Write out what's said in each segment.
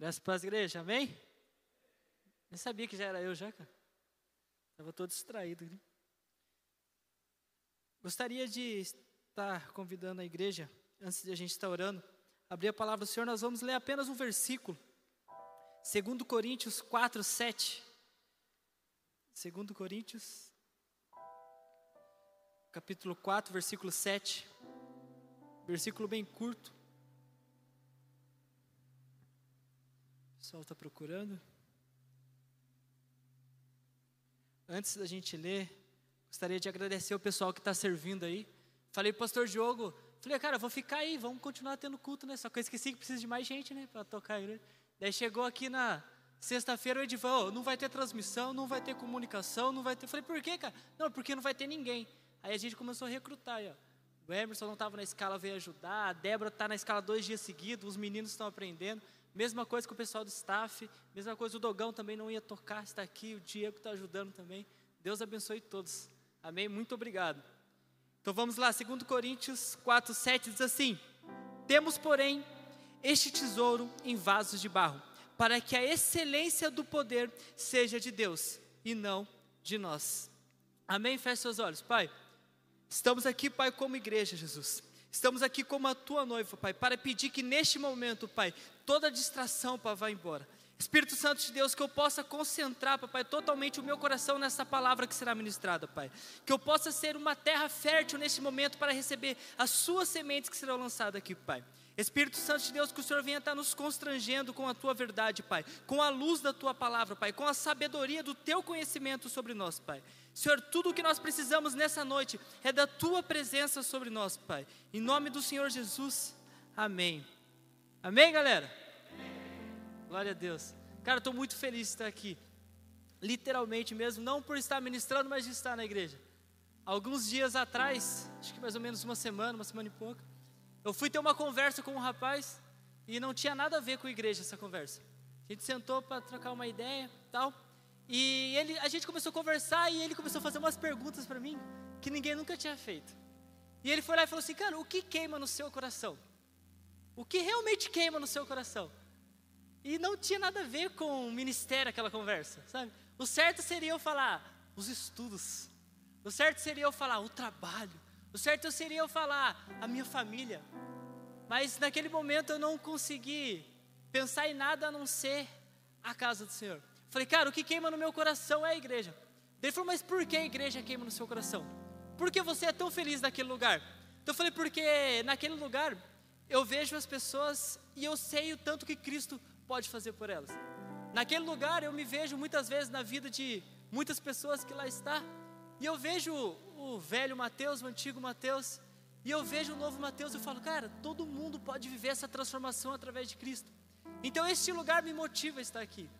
Graças para as igrejas, amém? Nem sabia que já era eu já, cara. Estava todo distraído. Né? Gostaria de estar convidando a igreja, antes de a gente estar orando, abrir a palavra do Senhor, nós vamos ler apenas um versículo. 2 Coríntios 4, 7. 2 Coríntios, capítulo 4, versículo 7. Versículo bem curto. Pessoal está procurando. Antes da gente ler, gostaria de agradecer o pessoal que está servindo aí. Falei para o pastor Diogo, falei, cara, vou ficar aí, vamos continuar tendo culto, né? Só que eu esqueci que precisa de mais gente, né? Para tocar a igreja. Daí chegou aqui na sexta-feira o Edivan, oh, não vai ter transmissão, não vai ter comunicação, não vai ter. falei, por quê, cara? Não, porque não vai ter ninguém. Aí a gente começou a recrutar aí, ó. O Emerson não estava na escala, veio ajudar. A Débora está na escala dois dias seguidos, os meninos estão aprendendo. Mesma coisa com o pessoal do staff, mesma coisa o Dogão também não ia tocar, está aqui, o Diego está ajudando também. Deus abençoe todos. Amém? Muito obrigado. Então vamos lá, 2 Coríntios 4, 7 diz assim: Temos, porém, este tesouro em vasos de barro, para que a excelência do poder seja de Deus e não de nós. Amém? Feche seus olhos, Pai. Estamos aqui, Pai, como igreja, Jesus. Estamos aqui como a tua noiva, Pai, para pedir que neste momento, Pai, toda distração, Pai, vá embora. Espírito Santo de Deus, que eu possa concentrar, Pai, totalmente o meu coração nessa palavra que será ministrada, Pai. Que eu possa ser uma terra fértil neste momento para receber as suas sementes que serão lançadas aqui, Pai. Espírito Santo de Deus, que o Senhor venha estar nos constrangendo com a tua verdade, Pai, com a luz da tua palavra, Pai, com a sabedoria do teu conhecimento sobre nós, Pai. Senhor, tudo o que nós precisamos nessa noite é da tua presença sobre nós, Pai. Em nome do Senhor Jesus, amém. Amém, galera? Glória a Deus. Cara, estou muito feliz de estar aqui. Literalmente mesmo, não por estar ministrando, mas de estar na igreja. Alguns dias atrás, acho que mais ou menos uma semana, uma semana e pouco, eu fui ter uma conversa com um rapaz e não tinha nada a ver com a igreja essa conversa. A gente sentou para trocar uma ideia, tal. E ele, a gente começou a conversar e ele começou a fazer umas perguntas para mim que ninguém nunca tinha feito. E ele foi lá e falou assim: "Cara, o que queima no seu coração? O que realmente queima no seu coração?" E não tinha nada a ver com o ministério aquela conversa, sabe? O certo seria eu falar os estudos. O certo seria eu falar o trabalho. O certo seria eu falar a minha família. Mas naquele momento eu não consegui pensar em nada a não ser a casa do Senhor. Falei, cara, o que queima no meu coração é a igreja. Ele falou, mas por que a igreja queima no seu coração? Por que você é tão feliz naquele lugar? Então eu falei, porque naquele lugar eu vejo as pessoas e eu sei o tanto que Cristo pode fazer por elas. Naquele lugar eu me vejo muitas vezes na vida de muitas pessoas que lá está. E eu vejo o velho Mateus, o antigo Mateus, e eu vejo o novo Mateus e eu falo, cara, todo mundo pode viver essa transformação através de Cristo. Então este lugar me motiva a estar aqui.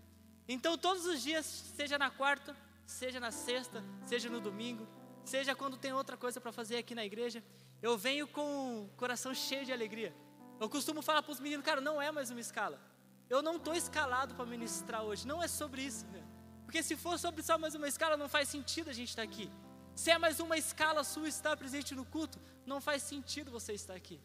Então todos os dias, seja na quarta, seja na sexta, seja no domingo, seja quando tem outra coisa para fazer aqui na igreja, eu venho com o coração cheio de alegria. Eu costumo falar para os meninos, cara, não é mais uma escala. Eu não estou escalado para ministrar hoje, não é sobre isso. Meu. Porque se for sobre só mais uma escala, não faz sentido a gente estar aqui. Se é mais uma escala sua estar presente no culto, não faz sentido você estar aqui.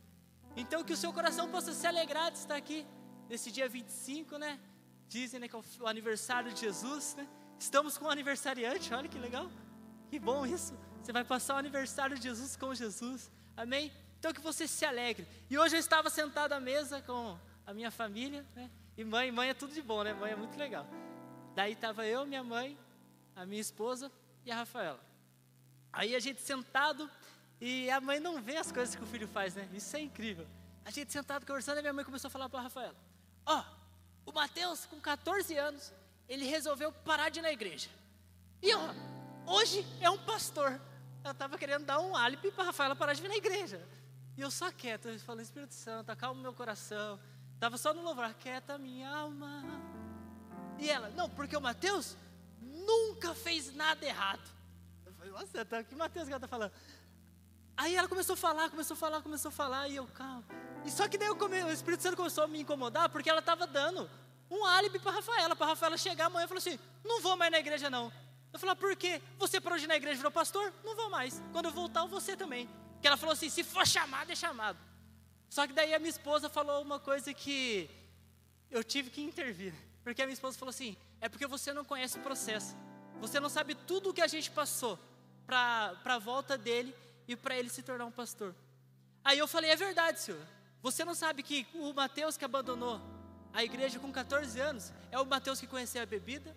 Então que o seu coração possa se alegrar de estar aqui nesse dia 25, né? Dizem né, que é o aniversário de Jesus, né? Estamos com um aniversariante, olha que legal. Que bom isso. Você vai passar o aniversário de Jesus com Jesus. Amém? Então que você se alegre. E hoje eu estava sentado à mesa com a minha família, né? E mãe, mãe é tudo de bom, né? Mãe é muito legal. Daí estava eu, minha mãe, a minha esposa e a Rafaela. Aí a gente sentado e a mãe não vê as coisas que o filho faz, né? Isso é incrível. A gente sentado conversando e minha mãe começou a falar para a Rafaela: Ó, oh, o Mateus, com 14 anos, ele resolveu parar de ir na igreja. E ó, hoje é um pastor. Ela estava querendo dar um álibi para a Rafaela parar de vir na igreja. E eu só quieto, eu falei: Espírito Santo, acalma o meu coração. Estava só no louvor, quieta minha alma. E ela, não, porque o Mateus nunca fez nada errado. Nossa, tá, que Mateus que ela tá falando? Aí ela começou a falar, começou a falar, começou a falar, e eu, calma. E só que daí eu come, o Espírito Santo começou a me incomodar, porque ela estava dando um álibi para Rafaela, para Rafaela chegar amanhã e falou assim: não vou mais na igreja não. Eu falei, por quê? Você parou de ir na igreja virou pastor? Não vou mais. Quando eu voltar, você também. Que ela falou assim: se for chamado, é chamado. Só que daí a minha esposa falou uma coisa que eu tive que intervir. Porque a minha esposa falou assim: é porque você não conhece o processo. Você não sabe tudo o que a gente passou para a volta dele e para ele se tornar um pastor. Aí eu falei: é verdade, senhor. Você não sabe que o Mateus que abandonou a igreja com 14 anos é o Mateus que conheceu a bebida,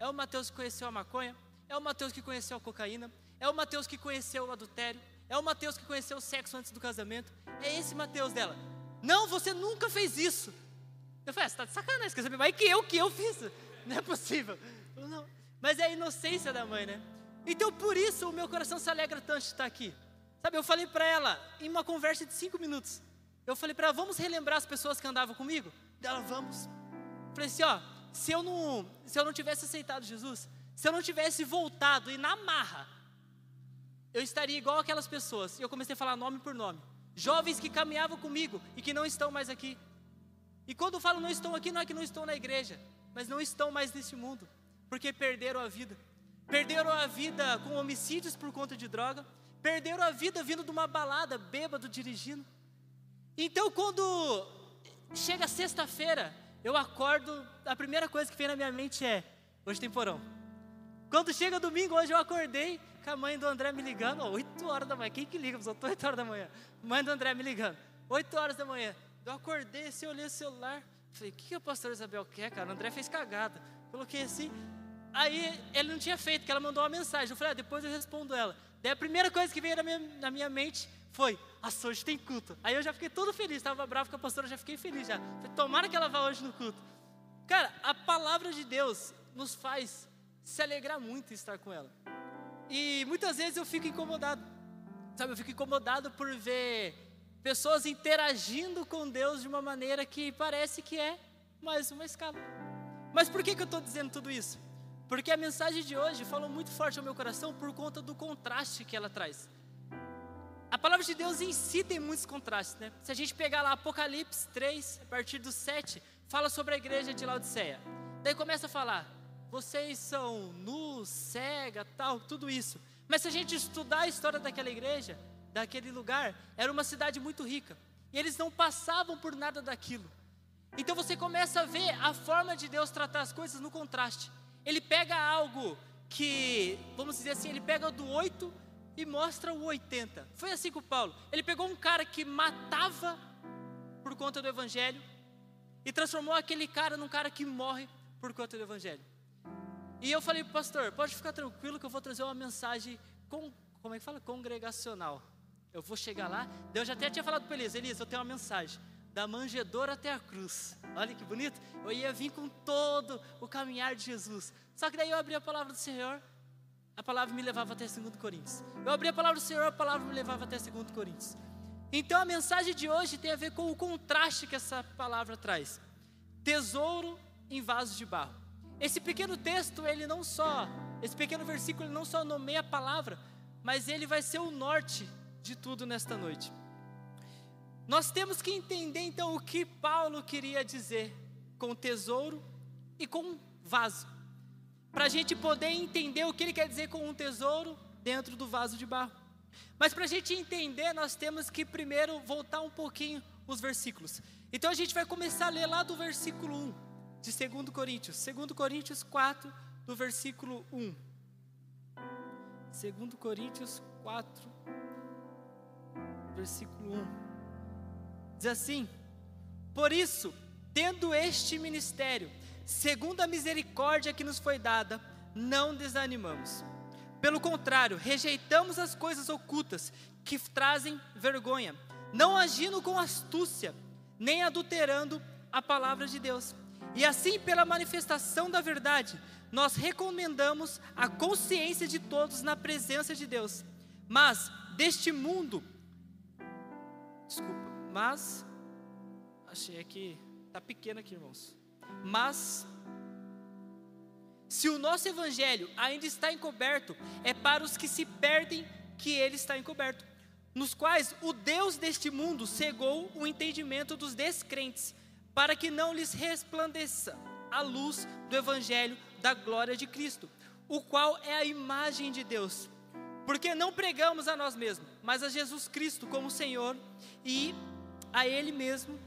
é o Mateus que conheceu a maconha, é o Mateus que conheceu a cocaína, é o Mateus que conheceu o adultério, é o Mateus que conheceu o sexo antes do casamento. É esse Mateus dela. Não, você nunca fez isso. Eu falei, ah, você está de sacanagem, quer saber mais que eu que eu fiz? Não é possível. Não. Mas é a inocência da mãe, né? Então por isso o meu coração se alegra tanto de estar aqui. Sabe, eu falei para ela, em uma conversa de cinco minutos, eu falei para ela, vamos relembrar as pessoas que andavam comigo? Dela, vamos. Falei assim, ó, se eu não, se eu não tivesse aceitado Jesus, se eu não tivesse voltado e na marra, eu estaria igual aquelas pessoas. E eu comecei a falar nome por nome. Jovens que caminhavam comigo e que não estão mais aqui. E quando eu falo não estão aqui, não é que não estão na igreja, mas não estão mais nesse mundo, porque perderam a vida. Perderam a vida com homicídios por conta de droga, perderam a vida vindo de uma balada, bêbado dirigindo. Então, quando chega sexta-feira, eu acordo, a primeira coisa que vem na minha mente é: hoje tem porão. Quando chega domingo, hoje eu acordei com a mãe do André me ligando, ó, 8 horas da manhã. Quem que liga? Só 8 horas da manhã. Mãe do André me ligando, 8 horas da manhã. Eu acordei assim, olhei o celular. Falei, o que, que o pastor Isabel quer, cara? O André fez cagada. Coloquei assim. Aí ele não tinha feito, que ela mandou uma mensagem. Eu falei, ah, depois eu respondo ela. Daí a primeira coisa que veio na minha, na minha mente foi, a hoje tem culto. Aí eu já fiquei todo feliz, estava bravo com a pastora, já fiquei feliz já. Falei, tomara que ela vá hoje no culto. Cara, a palavra de Deus nos faz se alegrar muito em estar com ela. E muitas vezes eu fico incomodado. Sabe, eu fico incomodado por ver pessoas interagindo com Deus de uma maneira que parece que é mais uma escala. Mas por que, que eu estou dizendo tudo isso? Porque a mensagem de hoje falou muito forte ao meu coração por conta do contraste que ela traz. A palavra de Deus em si tem muitos contrastes, né? Se a gente pegar lá Apocalipse 3, a partir do 7, fala sobre a igreja de Laodiceia. Daí começa a falar, vocês são nus, cega, tal, tudo isso. Mas se a gente estudar a história daquela igreja, daquele lugar era uma cidade muito rica. E eles não passavam por nada daquilo. Então você começa a ver a forma de Deus tratar as coisas no contraste. Ele pega algo que, vamos dizer assim, ele pega do 8 e mostra o 80. Foi assim com Paulo. Ele pegou um cara que matava por conta do evangelho e transformou aquele cara num cara que morre por conta do evangelho. E eu falei, pastor, pode ficar tranquilo que eu vou trazer uma mensagem com, como é que fala? Congregacional. Eu vou chegar lá. Deus já até tinha falado para Elias: Elias, eu tenho uma mensagem. Da manjedoura até a cruz. Olha que bonito. Eu ia vir com todo o caminhar de Jesus. Só que daí eu abri a palavra do Senhor, a palavra me levava até 2 Coríntios. Eu abri a palavra do Senhor, a palavra me levava até 2 Coríntios. Então a mensagem de hoje tem a ver com o contraste que essa palavra traz. Tesouro em vasos de barro. Esse pequeno texto, ele não só, esse pequeno versículo, ele não só nomeia a palavra, mas ele vai ser o norte de tudo nesta noite. Nós temos que entender então o que Paulo queria dizer com tesouro e com vaso, para a gente poder entender o que ele quer dizer com um tesouro dentro do vaso de barro. Mas para a gente entender, nós temos que primeiro voltar um pouquinho os versículos. Então a gente vai começar a ler lá do versículo 1 de 2 Coríntios, 2 Coríntios 4, do versículo 1. 2 Coríntios 4, versículo 1. Diz assim: Por isso, tendo este ministério, segundo a misericórdia que nos foi dada, não desanimamos. Pelo contrário, rejeitamos as coisas ocultas que trazem vergonha, não agindo com astúcia, nem adulterando a palavra de Deus. E assim, pela manifestação da verdade, nós recomendamos a consciência de todos na presença de Deus. Mas deste mundo Desculpa, mas achei aqui tá pequeno aqui, irmãos. Mas se o nosso evangelho ainda está encoberto, é para os que se perdem que ele está encoberto, nos quais o Deus deste mundo cegou o entendimento dos descrentes, para que não lhes resplandeça a luz do evangelho da glória de Cristo, o qual é a imagem de Deus. Porque não pregamos a nós mesmos, mas a Jesus Cristo como Senhor e a Ele mesmo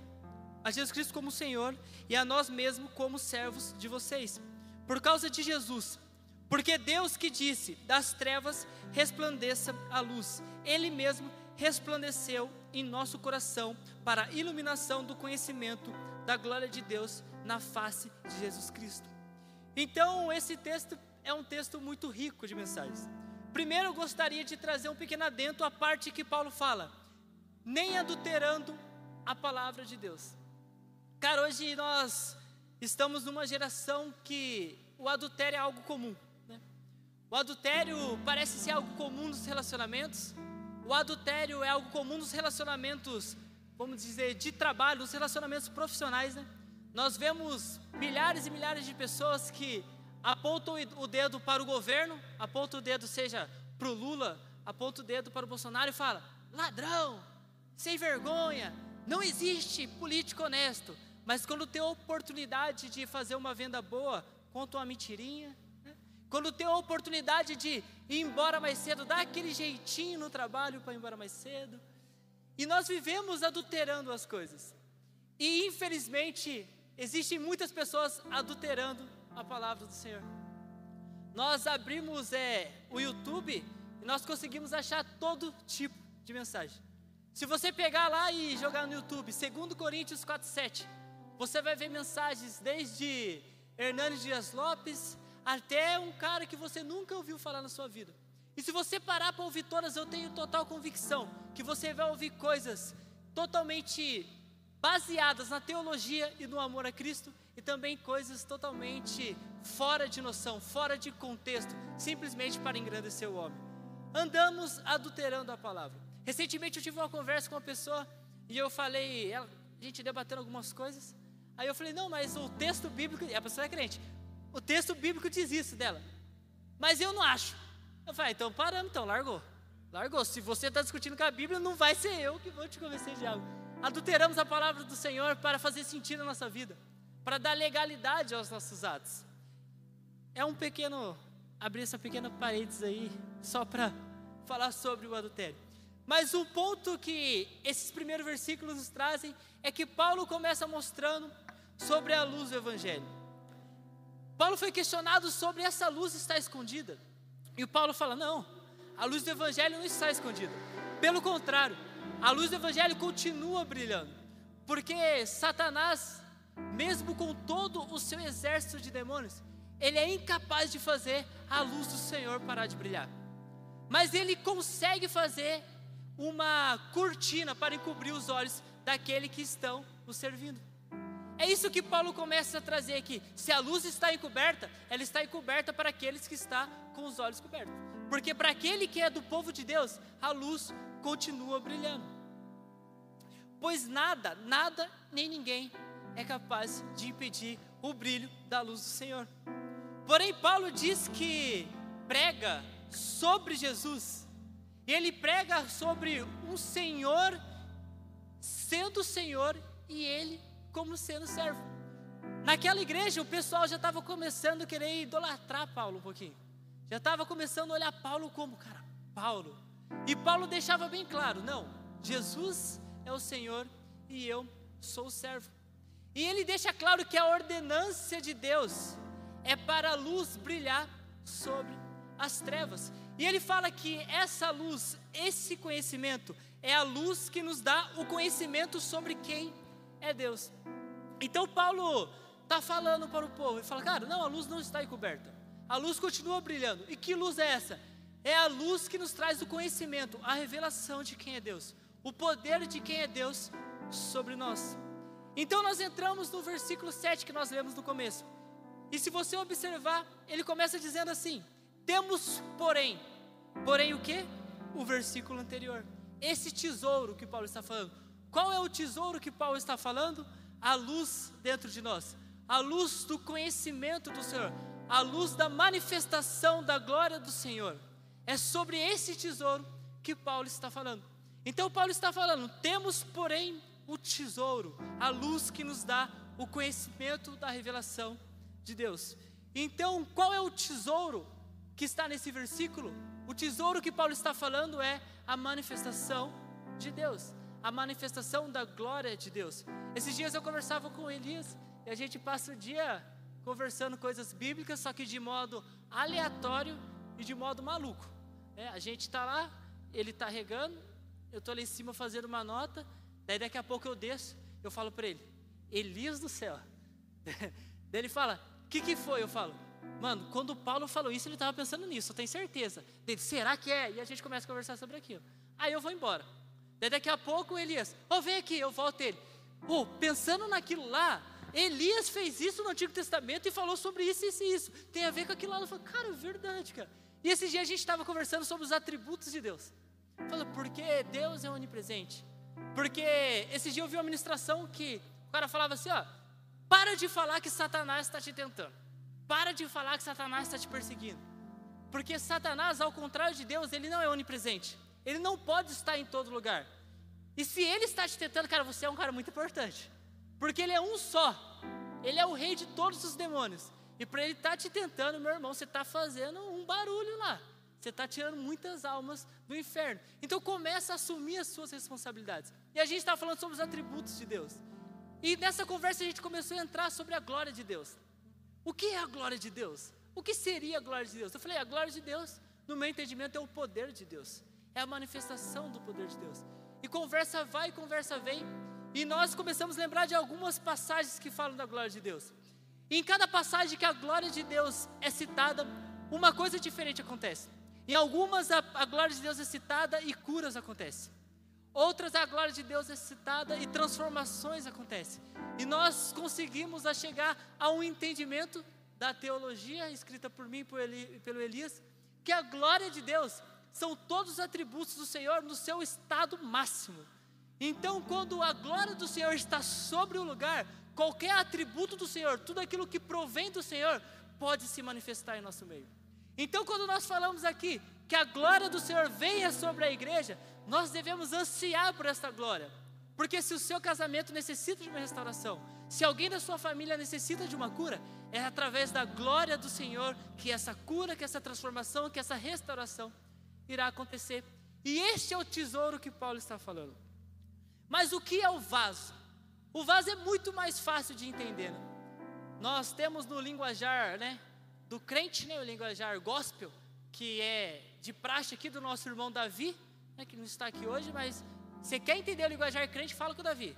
a Jesus Cristo como Senhor e a nós mesmos como servos de vocês, por causa de Jesus. Porque Deus que disse: das trevas resplandeça a luz, Ele mesmo resplandeceu em nosso coração para a iluminação do conhecimento da glória de Deus na face de Jesus Cristo. Então, esse texto é um texto muito rico de mensagens. Primeiro, eu gostaria de trazer um pequeno adendo à parte que Paulo fala, nem adulterando a palavra de Deus. Cara, hoje nós estamos numa geração que o adultério é algo comum. Né? O adultério parece ser algo comum nos relacionamentos. O adultério é algo comum nos relacionamentos, vamos dizer, de trabalho, nos relacionamentos profissionais. Né? Nós vemos milhares e milhares de pessoas que apontam o dedo para o governo, apontam o dedo, seja para o Lula, apontam o dedo para o Bolsonaro e fala: ladrão, sem vergonha, não existe político honesto. Mas quando tem a oportunidade de fazer uma venda boa, conta uma mentirinha. Né? Quando tem a oportunidade de ir embora mais cedo, dá aquele jeitinho no trabalho para ir embora mais cedo. E nós vivemos adulterando as coisas. E infelizmente, existem muitas pessoas adulterando a palavra do Senhor. Nós abrimos é, o YouTube e nós conseguimos achar todo tipo de mensagem. Se você pegar lá e jogar no YouTube, 2 Coríntios 4,7, você vai ver mensagens desde Hernani Dias Lopes até um cara que você nunca ouviu falar na sua vida. E se você parar para ouvir todas, eu tenho total convicção que você vai ouvir coisas totalmente baseadas na teologia e no amor a Cristo e também coisas totalmente fora de noção, fora de contexto, simplesmente para engrandecer o homem. Andamos adulterando a palavra. Recentemente eu tive uma conversa com uma pessoa e eu falei, ela, a gente debatendo algumas coisas. Aí eu falei, não, mas o texto bíblico, a pessoa é crente, o texto bíblico diz isso dela. Mas eu não acho. Eu falei, ah, então paramos, então, largou. Largou. Se você está discutindo com a Bíblia, não vai ser eu que vou te convencer de algo. Adulteramos a palavra do Senhor para fazer sentido na nossa vida, para dar legalidade aos nossos atos. É um pequeno, abrir essa pequena parênteses aí, só para falar sobre o adultério. Mas o ponto que esses primeiros versículos nos trazem é que Paulo começa mostrando sobre a luz do Evangelho. Paulo foi questionado sobre essa luz estar escondida. E o Paulo fala: não, a luz do Evangelho não está escondida. Pelo contrário, a luz do Evangelho continua brilhando, porque Satanás, mesmo com todo o seu exército de demônios, ele é incapaz de fazer a luz do Senhor parar de brilhar. Mas ele consegue fazer uma cortina para encobrir os olhos daquele que estão o servindo. É isso que Paulo começa a trazer aqui. Se a luz está encoberta, ela está encoberta para aqueles que estão com os olhos cobertos. Porque para aquele que é do povo de Deus, a luz continua brilhando. Pois nada, nada nem ninguém é capaz de impedir o brilho da luz do Senhor. Porém, Paulo diz que prega sobre Jesus, e ele prega sobre um Senhor sendo Senhor e ele como sendo servo. Naquela igreja, o pessoal já estava começando a querer idolatrar Paulo um pouquinho. Já estava começando a olhar Paulo como, cara, Paulo. E Paulo deixava bem claro: não, Jesus é o Senhor e eu sou o servo. E ele deixa claro que a ordenância de Deus é para a luz brilhar sobre as trevas. E ele fala que essa luz, esse conhecimento, é a luz que nos dá o conhecimento sobre quem é Deus. Então Paulo está falando para o povo e fala, cara, não, a luz não está encoberta. A luz continua brilhando. E que luz é essa? É a luz que nos traz o conhecimento, a revelação de quem é Deus, o poder de quem é Deus sobre nós. Então nós entramos no versículo 7 que nós lemos no começo. E se você observar, ele começa dizendo assim: Temos, porém, porém o que? O versículo anterior. Esse tesouro que Paulo está falando. Qual é o tesouro que Paulo está falando? A luz dentro de nós, a luz do conhecimento do Senhor, a luz da manifestação da glória do Senhor. É sobre esse tesouro que Paulo está falando. Então, Paulo está falando: temos, porém, o tesouro, a luz que nos dá o conhecimento da revelação de Deus. Então, qual é o tesouro que está nesse versículo? O tesouro que Paulo está falando é a manifestação de Deus a manifestação da glória de Deus. Esses dias eu conversava com Elias e a gente passa o dia conversando coisas bíblicas, só que de modo aleatório e de modo maluco. É, a gente está lá, ele está regando, eu estou lá em cima fazendo uma nota, daí daqui a pouco eu desço, eu falo para ele, Elias do céu. daí ele fala, o que, que foi? Eu falo, mano, quando Paulo falou isso, ele estava pensando nisso, eu tenho certeza. Dele, será que é? E a gente começa a conversar sobre aquilo. Aí eu vou embora. Daí daqui a pouco Elias, ô oh, vem aqui, eu volto ele. Oh, pensando naquilo lá, Elias fez isso no Antigo Testamento e falou sobre isso, isso e isso. Tem a ver com aquilo lá. Eu falei, cara, é verdade, cara. E esse dia a gente estava conversando sobre os atributos de Deus. Falou, porque Deus é onipresente. Porque esse dia eu vi uma ministração que o cara falava assim: ó, para de falar que Satanás está te tentando. Para de falar que Satanás está te perseguindo. Porque Satanás, ao contrário de Deus, ele não é onipresente. Ele não pode estar em todo lugar. E se ele está te tentando, cara, você é um cara muito importante. Porque ele é um só. Ele é o rei de todos os demônios. E para ele estar tá te tentando, meu irmão, você está fazendo um barulho lá. Você está tirando muitas almas do inferno. Então começa a assumir as suas responsabilidades. E a gente está falando sobre os atributos de Deus. E nessa conversa a gente começou a entrar sobre a glória de Deus. O que é a glória de Deus? O que seria a glória de Deus? Eu falei, a glória de Deus, no meu entendimento, é o poder de Deus. É a manifestação do poder de Deus. E conversa vai, conversa vem. E nós começamos a lembrar de algumas passagens que falam da glória de Deus. E em cada passagem que a glória de Deus é citada, uma coisa diferente acontece. Em algumas a, a glória de Deus é citada e curas acontecem. Outras a glória de Deus é citada e transformações acontecem. E nós conseguimos a chegar a um entendimento da teologia escrita por mim e pelo Elias, que a glória de Deus são todos os atributos do Senhor no seu estado máximo. Então, quando a glória do Senhor está sobre o lugar, qualquer atributo do Senhor, tudo aquilo que provém do Senhor, pode se manifestar em nosso meio. Então, quando nós falamos aqui que a glória do Senhor venha sobre a igreja, nós devemos ansiar por esta glória. Porque se o seu casamento necessita de uma restauração, se alguém da sua família necessita de uma cura, é através da glória do Senhor que essa cura, que essa transformação, que essa restauração irá acontecer. E este é o tesouro que Paulo está falando. Mas o que é o vaso? O vaso é muito mais fácil de entender. Né? Nós temos no linguajar, né, do crente, né, o linguajar gospel, que é de praxe aqui do nosso irmão Davi, né, que não está aqui hoje, mas você quer entender o linguajar crente, fala com o Davi.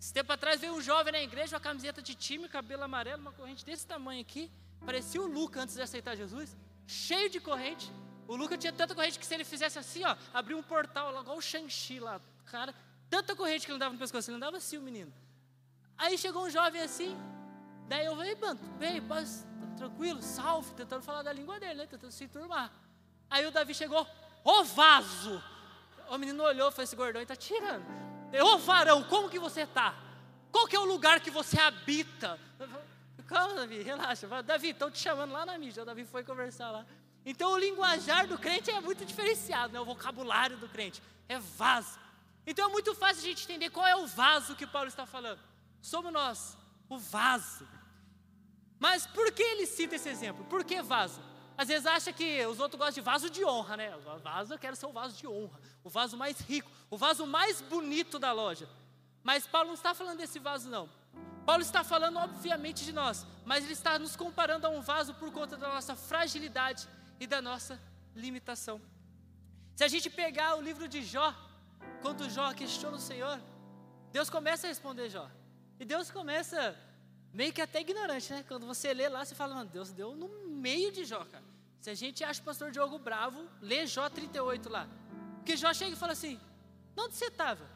Esse tempo atrás veio um jovem na igreja, uma camiseta de time, cabelo amarelo, uma corrente desse tamanho aqui, parecia o Luca antes de aceitar Jesus, cheio de corrente. O Luca tinha tanta corrente que se ele fizesse assim, ó, abrir um portal igual o Shang-Chi lá, cara, tanta corrente que ele dava no pescoço, ele andava assim o menino. Aí chegou um jovem assim, daí eu falei, mano, bem, paz, tranquilo, salve, tentando falar da língua dele, né, tentando se turmar. Aí o Davi chegou, ô vaso! O menino olhou e falou, esse gordão está tirando. Ô varão, como que você está? Qual que é o lugar que você habita? Calma, Davi, relaxa. Davi, estão te chamando lá na mídia. O Davi foi conversar lá. Então o linguajar do crente é muito diferenciado, né? o vocabulário do crente é vaso. Então é muito fácil a gente entender qual é o vaso que Paulo está falando. Somos nós, o vaso. Mas por que ele cita esse exemplo? Por que vaso? Às vezes acha que os outros gostam de vaso de honra, né? O vaso eu quero ser o vaso de honra, o vaso mais rico, o vaso mais bonito da loja. Mas Paulo não está falando desse vaso, não. Paulo está falando, obviamente, de nós, mas ele está nos comparando a um vaso por conta da nossa fragilidade e da nossa limitação. Se a gente pegar o livro de Jó, quando Jó questiona o Senhor, Deus começa a responder Jó. E Deus começa meio que até ignorante, né? Quando você lê lá, você fala, mano, Deus deu no meio de Jó, cara. Se a gente acha o pastor Diogo bravo, lê Jó 38 lá. Porque Jó chega e fala assim: onde você estava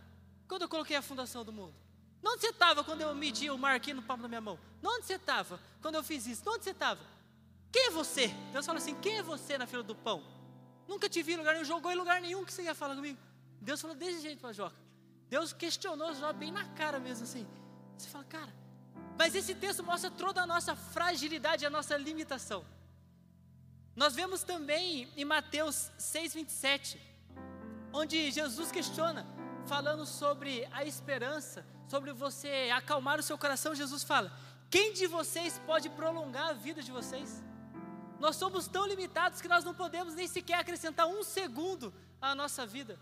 quando eu coloquei a fundação do mundo? Onde você estava quando eu medi o mar aqui no palmo da minha mão? Onde você estava quando eu fiz isso? Onde você estava? Quem é você? Deus fala assim: quem é você na fila do pão? Nunca te vi em lugar nenhum, jogou em lugar nenhum que você ia falar comigo. Deus falou desse jeito para Jó. Deus questionou Jó bem na cara mesmo assim. Você fala, cara, mas esse texto mostra toda a nossa fragilidade, a nossa limitação. Nós vemos também em Mateus 6,27, onde Jesus questiona, falando sobre a esperança, sobre você acalmar o seu coração. Jesus fala: Quem de vocês pode prolongar a vida de vocês? Nós somos tão limitados que nós não podemos nem sequer acrescentar um segundo à nossa vida.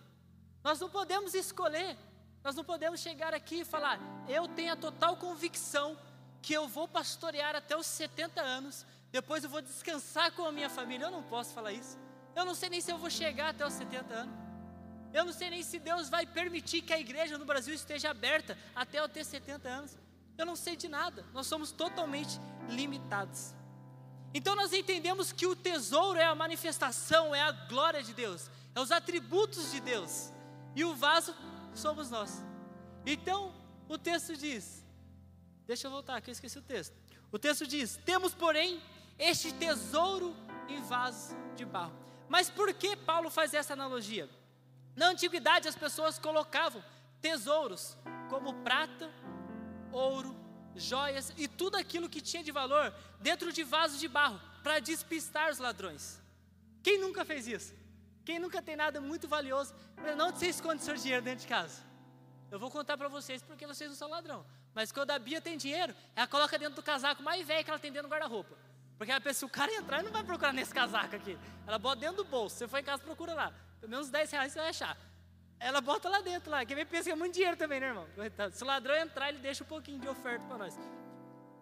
Nós não podemos escolher. Nós não podemos chegar aqui e falar, eu tenho a total convicção que eu vou pastorear até os 70 anos, depois eu vou descansar com a minha família. Eu não posso falar isso. Eu não sei nem se eu vou chegar até os 70 anos. Eu não sei nem se Deus vai permitir que a igreja no Brasil esteja aberta até eu ter 70 anos. Eu não sei de nada. Nós somos totalmente limitados. Então nós entendemos que o tesouro é a manifestação, é a glória de Deus, é os atributos de Deus. E o vaso somos nós. Então, o texto diz: Deixa eu voltar, que eu esqueci o texto. O texto diz: Temos, porém, este tesouro em vasos de barro. Mas por que Paulo faz essa analogia? Na antiguidade, as pessoas colocavam tesouros como prata, ouro, joias e tudo aquilo que tinha de valor dentro de vasos de barro para despistar os ladrões. Quem nunca fez isso? Quem nunca tem nada muito valioso, não você esconde seu dinheiro dentro de casa. Eu vou contar para vocês porque vocês não são ladrão. Mas quando a Bia tem dinheiro, ela coloca dentro do casaco mais velho que ela tem dentro do guarda-roupa. Porque a pessoa, o cara entrar, não vai procurar nesse casaco aqui. Ela bota dentro do bolso. Você foi em casa, procura lá. Pelo menos 10 reais você vai achar. Ela bota lá dentro, lá. Quem vem pensa que é muito dinheiro também, né, irmão? Se o ladrão entrar, ele deixa um pouquinho de oferta para nós.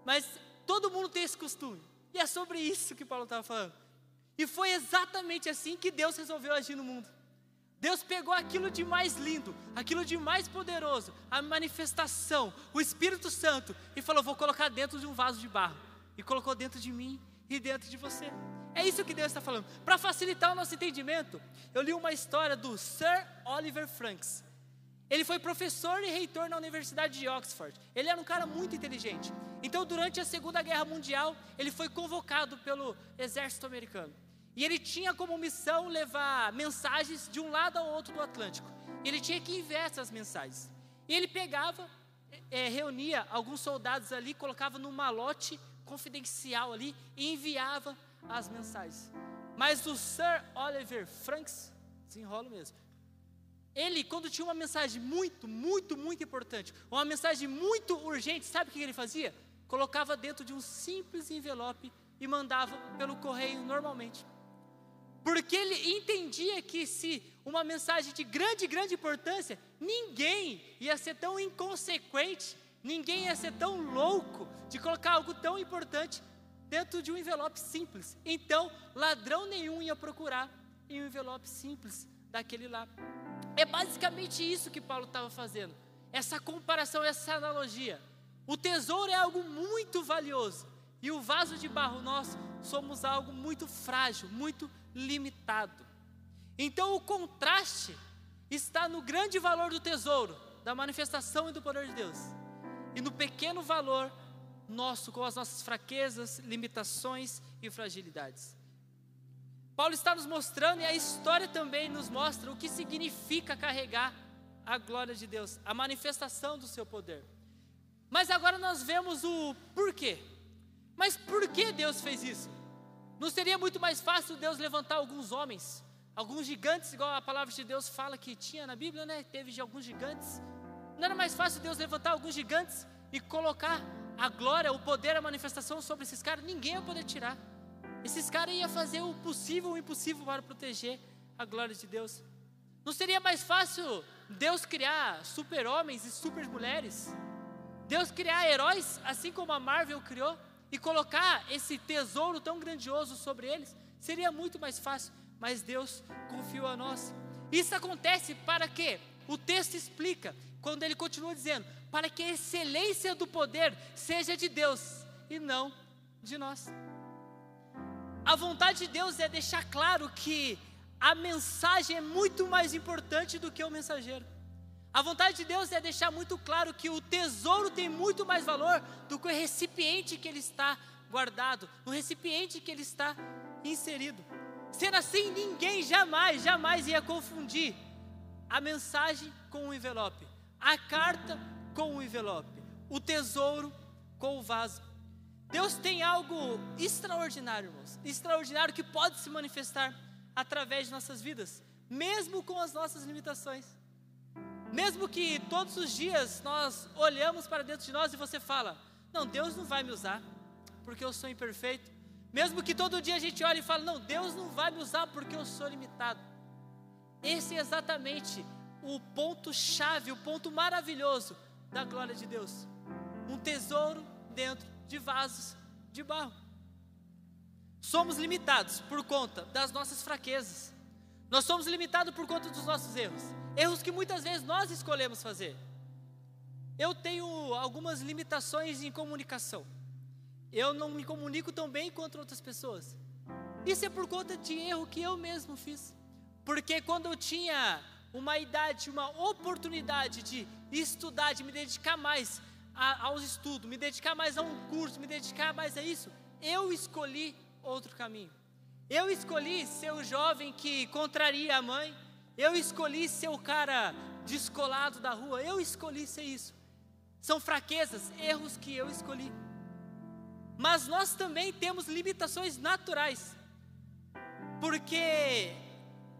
Mas todo mundo tem esse costume. E é sobre isso que Paulo estava falando. E foi exatamente assim que Deus resolveu agir no mundo. Deus pegou aquilo de mais lindo, aquilo de mais poderoso, a manifestação, o Espírito Santo, e falou: Vou colocar dentro de um vaso de barro. E colocou dentro de mim e dentro de você. É isso que Deus está falando. Para facilitar o nosso entendimento, eu li uma história do Sir Oliver Franks. Ele foi professor e reitor na Universidade de Oxford. Ele era um cara muito inteligente. Então, durante a Segunda Guerra Mundial, ele foi convocado pelo exército americano. E ele tinha como missão levar mensagens de um lado ao outro do Atlântico. Ele tinha que enviar essas mensagens. E ele pegava, é, reunia alguns soldados ali, colocava num malote confidencial ali e enviava as mensagens. Mas o Sir Oliver Franks, desenrola mesmo. Ele, quando tinha uma mensagem muito, muito, muito importante, uma mensagem muito urgente, sabe o que ele fazia? Colocava dentro de um simples envelope e mandava pelo correio normalmente. Porque ele entendia que se uma mensagem de grande, grande importância, ninguém ia ser tão inconsequente, ninguém ia ser tão louco de colocar algo tão importante dentro de um envelope simples. Então, ladrão nenhum ia procurar em um envelope simples daquele lá. É basicamente isso que Paulo estava fazendo. Essa comparação, essa analogia. O tesouro é algo muito valioso e o vaso de barro nós somos algo muito frágil, muito limitado. Então o contraste está no grande valor do tesouro, da manifestação e do poder de Deus, e no pequeno valor nosso com as nossas fraquezas, limitações e fragilidades. Paulo está nos mostrando, e a história também nos mostra o que significa carregar a glória de Deus, a manifestação do seu poder. Mas agora nós vemos o porquê. Mas por que Deus fez isso? Não seria muito mais fácil Deus levantar alguns homens, alguns gigantes, igual a palavra de Deus fala que tinha na Bíblia, né? Teve de alguns gigantes. Não era mais fácil Deus levantar alguns gigantes e colocar a glória, o poder, a manifestação sobre esses caras, ninguém ia poder tirar. Esses caras iam fazer o possível e o impossível para proteger a glória de Deus. Não seria mais fácil Deus criar super-homens e super-mulheres? Deus criar heróis, assim como a Marvel criou, e colocar esse tesouro tão grandioso sobre eles? Seria muito mais fácil, mas Deus confiou a nós. Isso acontece para quê? O texto explica, quando ele continua dizendo: para que a excelência do poder seja de Deus e não de nós. A vontade de Deus é deixar claro que a mensagem é muito mais importante do que o mensageiro. A vontade de Deus é deixar muito claro que o tesouro tem muito mais valor do que o recipiente que ele está guardado, o recipiente que ele está inserido. Sendo assim, ninguém jamais, jamais ia confundir a mensagem com o envelope, a carta com o envelope, o tesouro com o vaso. Deus tem algo extraordinário, irmãos, extraordinário que pode se manifestar através de nossas vidas, mesmo com as nossas limitações. Mesmo que todos os dias nós olhamos para dentro de nós e você fala: Não, Deus não vai me usar, porque eu sou imperfeito. Mesmo que todo dia a gente olhe e fale: Não, Deus não vai me usar porque eu sou limitado. Esse é exatamente o ponto-chave, o ponto maravilhoso da glória de Deus. Um tesouro dentro de vasos de barro. Somos limitados por conta das nossas fraquezas. Nós somos limitados por conta dos nossos erros. Erros que muitas vezes nós escolhemos fazer. Eu tenho algumas limitações em comunicação. Eu não me comunico tão bem quanto outras pessoas. Isso é por conta de erro que eu mesmo fiz. Porque quando eu tinha uma idade, uma oportunidade de estudar, de me dedicar mais a, aos estudos, me dedicar mais a um curso, me dedicar mais a isso, eu escolhi outro caminho. Eu escolhi ser o jovem que contraria a mãe, eu escolhi ser o cara descolado da rua, eu escolhi ser isso. São fraquezas, erros que eu escolhi. Mas nós também temos limitações naturais, porque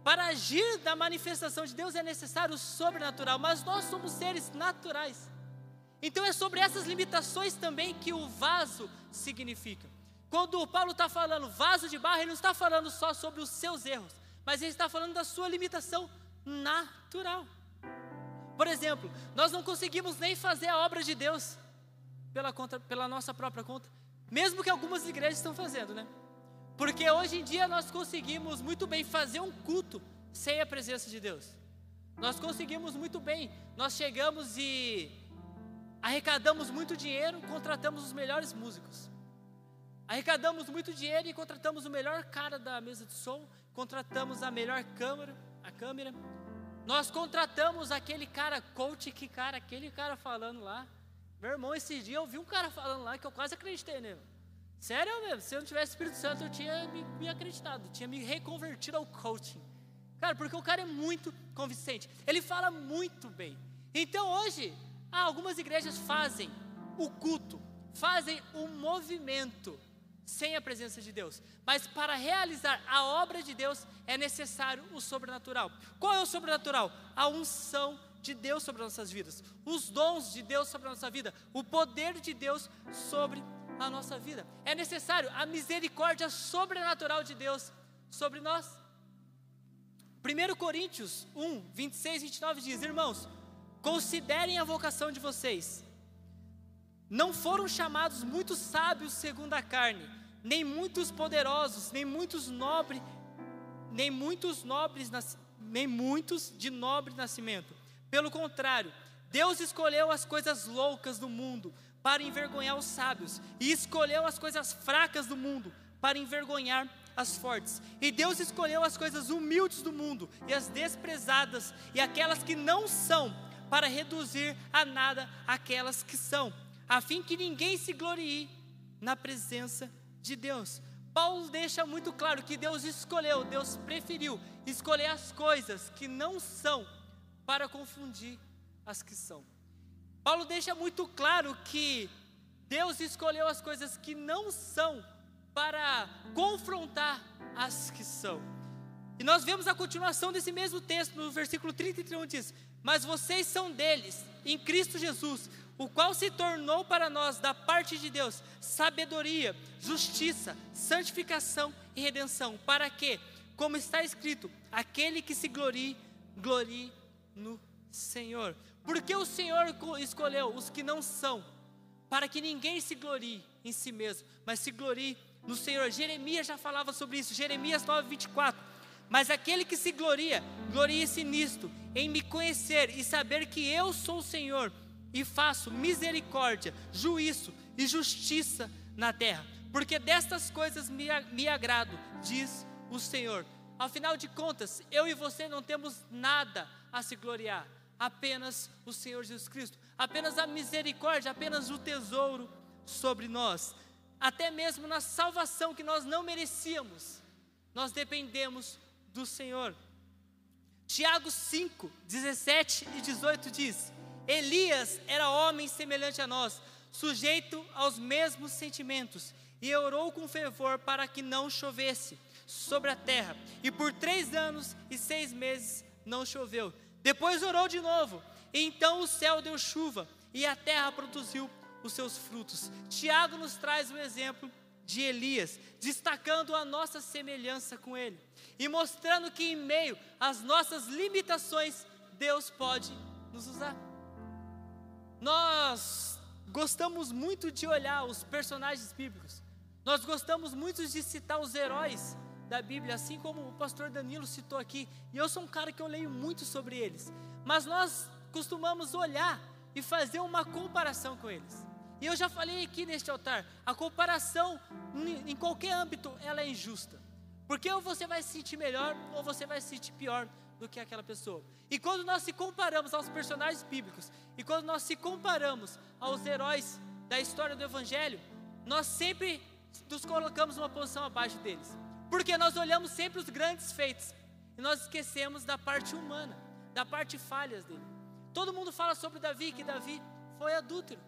para agir da manifestação de Deus é necessário o sobrenatural, mas nós somos seres naturais. Então é sobre essas limitações também que o vaso significa. Quando Paulo está falando vaso de barro, ele não está falando só sobre os seus erros, mas ele está falando da sua limitação natural. Por exemplo, nós não conseguimos nem fazer a obra de Deus pela, conta, pela nossa própria conta, mesmo que algumas igrejas estão fazendo, né? Porque hoje em dia nós conseguimos muito bem fazer um culto sem a presença de Deus. Nós conseguimos muito bem, nós chegamos e arrecadamos muito dinheiro, contratamos os melhores músicos. Arrecadamos muito dinheiro e contratamos o melhor cara da mesa de som, contratamos a melhor câmera, a câmera. Nós contratamos aquele cara coach, que cara, aquele cara falando lá. Meu irmão, esse dia eu vi um cara falando lá que eu quase acreditei nele. Sério mesmo, se eu não tivesse Espírito Santo, eu tinha me, me acreditado, tinha me reconvertido ao coaching. Cara, porque o cara é muito convincente, ele fala muito bem. Então hoje, ah, algumas igrejas fazem o culto, fazem o movimento sem a presença de Deus. Mas para realizar a obra de Deus é necessário o sobrenatural. Qual é o sobrenatural? A unção de Deus sobre as nossas vidas, os dons de Deus sobre a nossa vida, o poder de Deus sobre a nossa vida. É necessário a misericórdia sobrenatural de Deus sobre nós. 1 Coríntios 1, 26 e 29 diz: Irmãos, considerem a vocação de vocês. Não foram chamados muitos sábios segundo a carne, nem muitos poderosos, nem muitos nobres, nem muitos nobres, nem muitos de nobre nascimento. Pelo contrário, Deus escolheu as coisas loucas do mundo para envergonhar os sábios, e escolheu as coisas fracas do mundo para envergonhar as fortes. E Deus escolheu as coisas humildes do mundo e as desprezadas e aquelas que não são, para reduzir a nada aquelas que são, a fim que ninguém se glorie na presença de Deus. Paulo deixa muito claro que Deus escolheu, Deus preferiu escolher as coisas que não são para confundir as que são. Paulo deixa muito claro que Deus escolheu as coisas que não são para confrontar as que são. E nós vemos a continuação desse mesmo texto, no versículo 31 diz: Mas vocês são deles, em Cristo Jesus, o qual se tornou para nós, da parte de Deus, sabedoria, justiça, santificação e redenção, para que, como está escrito, aquele que se glorie, glorie no Senhor. Porque o Senhor escolheu os que não são, para que ninguém se glorie em si mesmo, mas se glorie no Senhor. Jeremias já falava sobre isso, Jeremias 9, 24. Mas aquele que se gloria, glorie-se nisto, em me conhecer e saber que eu sou o Senhor, e faço misericórdia, juízo e justiça na terra, porque destas coisas me, me agrado, diz o Senhor. Afinal de contas, eu e você não temos nada a se gloriar, apenas o Senhor Jesus Cristo, apenas a misericórdia, apenas o tesouro sobre nós. Até mesmo na salvação que nós não merecíamos, nós dependemos do Senhor. Tiago 5, 17 e 18 diz: Elias era homem semelhante a nós, sujeito aos mesmos sentimentos, e orou com fervor para que não chovesse sobre a terra. E por três anos e seis meses não choveu. Depois orou de novo, então o céu deu chuva, e a terra produziu os seus frutos. Tiago nos traz o exemplo de Elias, destacando a nossa semelhança com ele e mostrando que em meio às nossas limitações, Deus pode nos usar. Nós gostamos muito de olhar os personagens bíblicos, nós gostamos muito de citar os heróis da Bíblia, assim como o pastor Danilo citou aqui, e eu sou um cara que eu leio muito sobre eles, mas nós costumamos olhar e fazer uma comparação com eles. E eu já falei aqui neste altar, a comparação em qualquer âmbito ela é injusta. Porque ou você vai se sentir melhor ou você vai se sentir pior do que aquela pessoa. E quando nós se comparamos aos personagens bíblicos e quando nós se comparamos aos heróis da história do evangelho, nós sempre nos colocamos numa posição abaixo deles. Porque nós olhamos sempre os grandes feitos e nós esquecemos da parte humana, da parte falhas dele. Todo mundo fala sobre Davi, que Davi foi adúltero.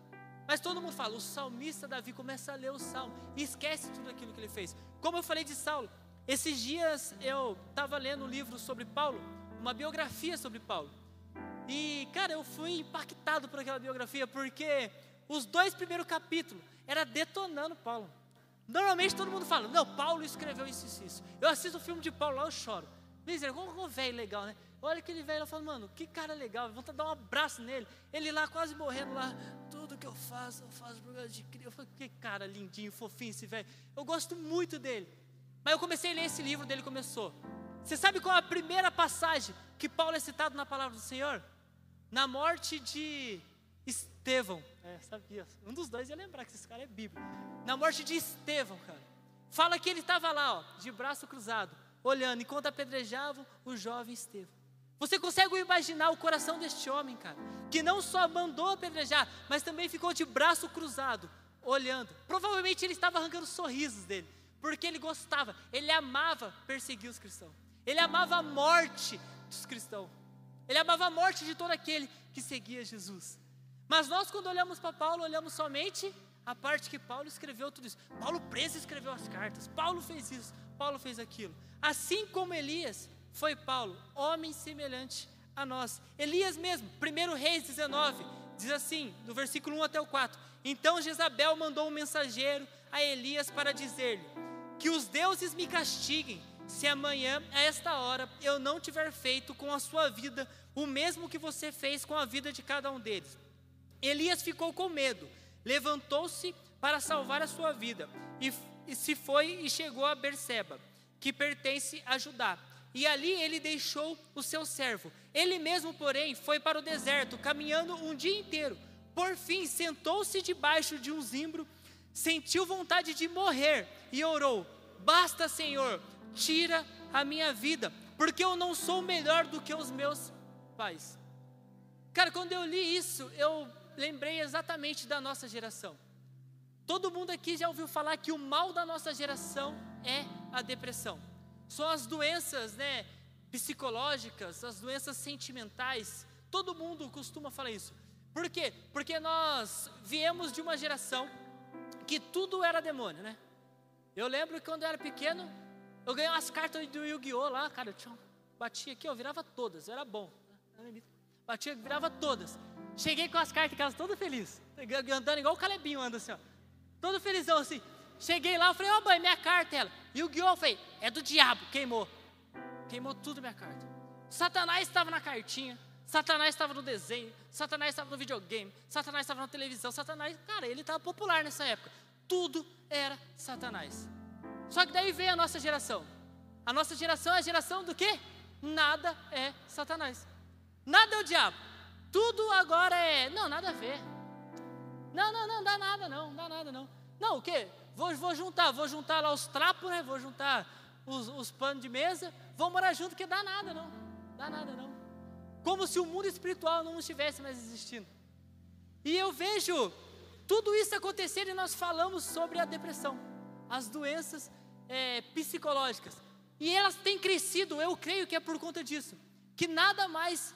Mas todo mundo fala, o salmista Davi começa a ler o salmo e esquece tudo aquilo que ele fez. Como eu falei de Saulo, esses dias eu estava lendo um livro sobre Paulo, uma biografia sobre Paulo. E, cara, eu fui impactado por aquela biografia, porque os dois primeiros capítulos era detonando Paulo. Normalmente todo mundo fala, não, Paulo escreveu isso e isso. Eu assisto o filme de Paulo lá, eu choro. Misericórdia, como velho legal, né? Olha aquele velho lá falando, mano, que cara legal, de dar um abraço nele. Ele lá quase morrendo lá, tudo que eu faço, eu faço por causa de Cristo. Eu falei, que cara lindinho, fofinho esse velho. Eu gosto muito dele. Mas eu comecei a ler esse livro dele começou. Você sabe qual é a primeira passagem que Paulo é citado na palavra do Senhor? Na morte de Estevão. É, sabia. Um dos dois ia lembrar que esse cara é bíblico. Na morte de Estevão, cara. Fala que ele estava lá, ó, de braço cruzado, olhando, enquanto apedrejavam o jovem Estevão. Você consegue imaginar o coração deste homem, cara, que não só mandou apedrejar, mas também ficou de braço cruzado, olhando. Provavelmente ele estava arrancando sorrisos dele, porque ele gostava, ele amava perseguir os cristãos. Ele amava a morte dos cristãos. Ele amava a morte de todo aquele que seguia Jesus. Mas nós, quando olhamos para Paulo, olhamos somente a parte que Paulo escreveu tudo isso. Paulo preso escreveu as cartas. Paulo fez isso. Paulo fez aquilo. Assim como Elias, foi Paulo, homem semelhante a nós. Elias mesmo, 1 Reis 19, diz assim, do versículo 1 até o 4: Então Jezabel mandou um mensageiro a Elias para dizer-lhe: Que os deuses me castiguem, se amanhã, a esta hora, eu não tiver feito com a sua vida o mesmo que você fez com a vida de cada um deles. Elias ficou com medo, levantou-se para salvar a sua vida e, e se foi e chegou a Berseba, que pertence a Judá e ali ele deixou o seu servo. Ele mesmo, porém, foi para o deserto, caminhando um dia inteiro. Por fim, sentou-se debaixo de um zimbro, sentiu vontade de morrer e orou: Basta, Senhor, tira a minha vida, porque eu não sou melhor do que os meus pais. Cara, quando eu li isso, eu lembrei exatamente da nossa geração. Todo mundo aqui já ouviu falar que o mal da nossa geração é a depressão são as doenças né, psicológicas, as doenças sentimentais. Todo mundo costuma falar isso. Por quê? Porque nós viemos de uma geração que tudo era demônio, né? Eu lembro que quando eu era pequeno, eu ganhei umas cartas do Yu-Gi-Oh! lá, cara, eu tinha, batia aqui, eu virava todas, eu era bom. Batia, virava todas. Cheguei com as cartas em casa todo feliz, andando igual o Calebinho anda assim, ó. Todo felizão assim. Cheguei lá, eu falei, ó oh, mãe, minha carta, ela. E o guiô, falei, é do diabo, queimou. Queimou tudo minha carta. Satanás estava na cartinha, Satanás estava no desenho, Satanás estava no videogame, Satanás estava na televisão, Satanás, cara, ele estava popular nessa época. Tudo era Satanás. Só que daí veio a nossa geração. A nossa geração é a geração do quê? Nada é Satanás. Nada é o diabo. Tudo agora é. Não, nada a ver. Não, não, não, dá nada não, dá nada não. Não, o quê? Vou, vou juntar, vou juntar lá os trapos, né? Vou juntar os, os panos de mesa, vou morar junto, que dá nada não, dá nada não. Como se o mundo espiritual não estivesse mais existindo. E eu vejo tudo isso acontecer e nós falamos sobre a depressão, as doenças é, psicológicas. E elas têm crescido, eu creio que é por conta disso. Que nada mais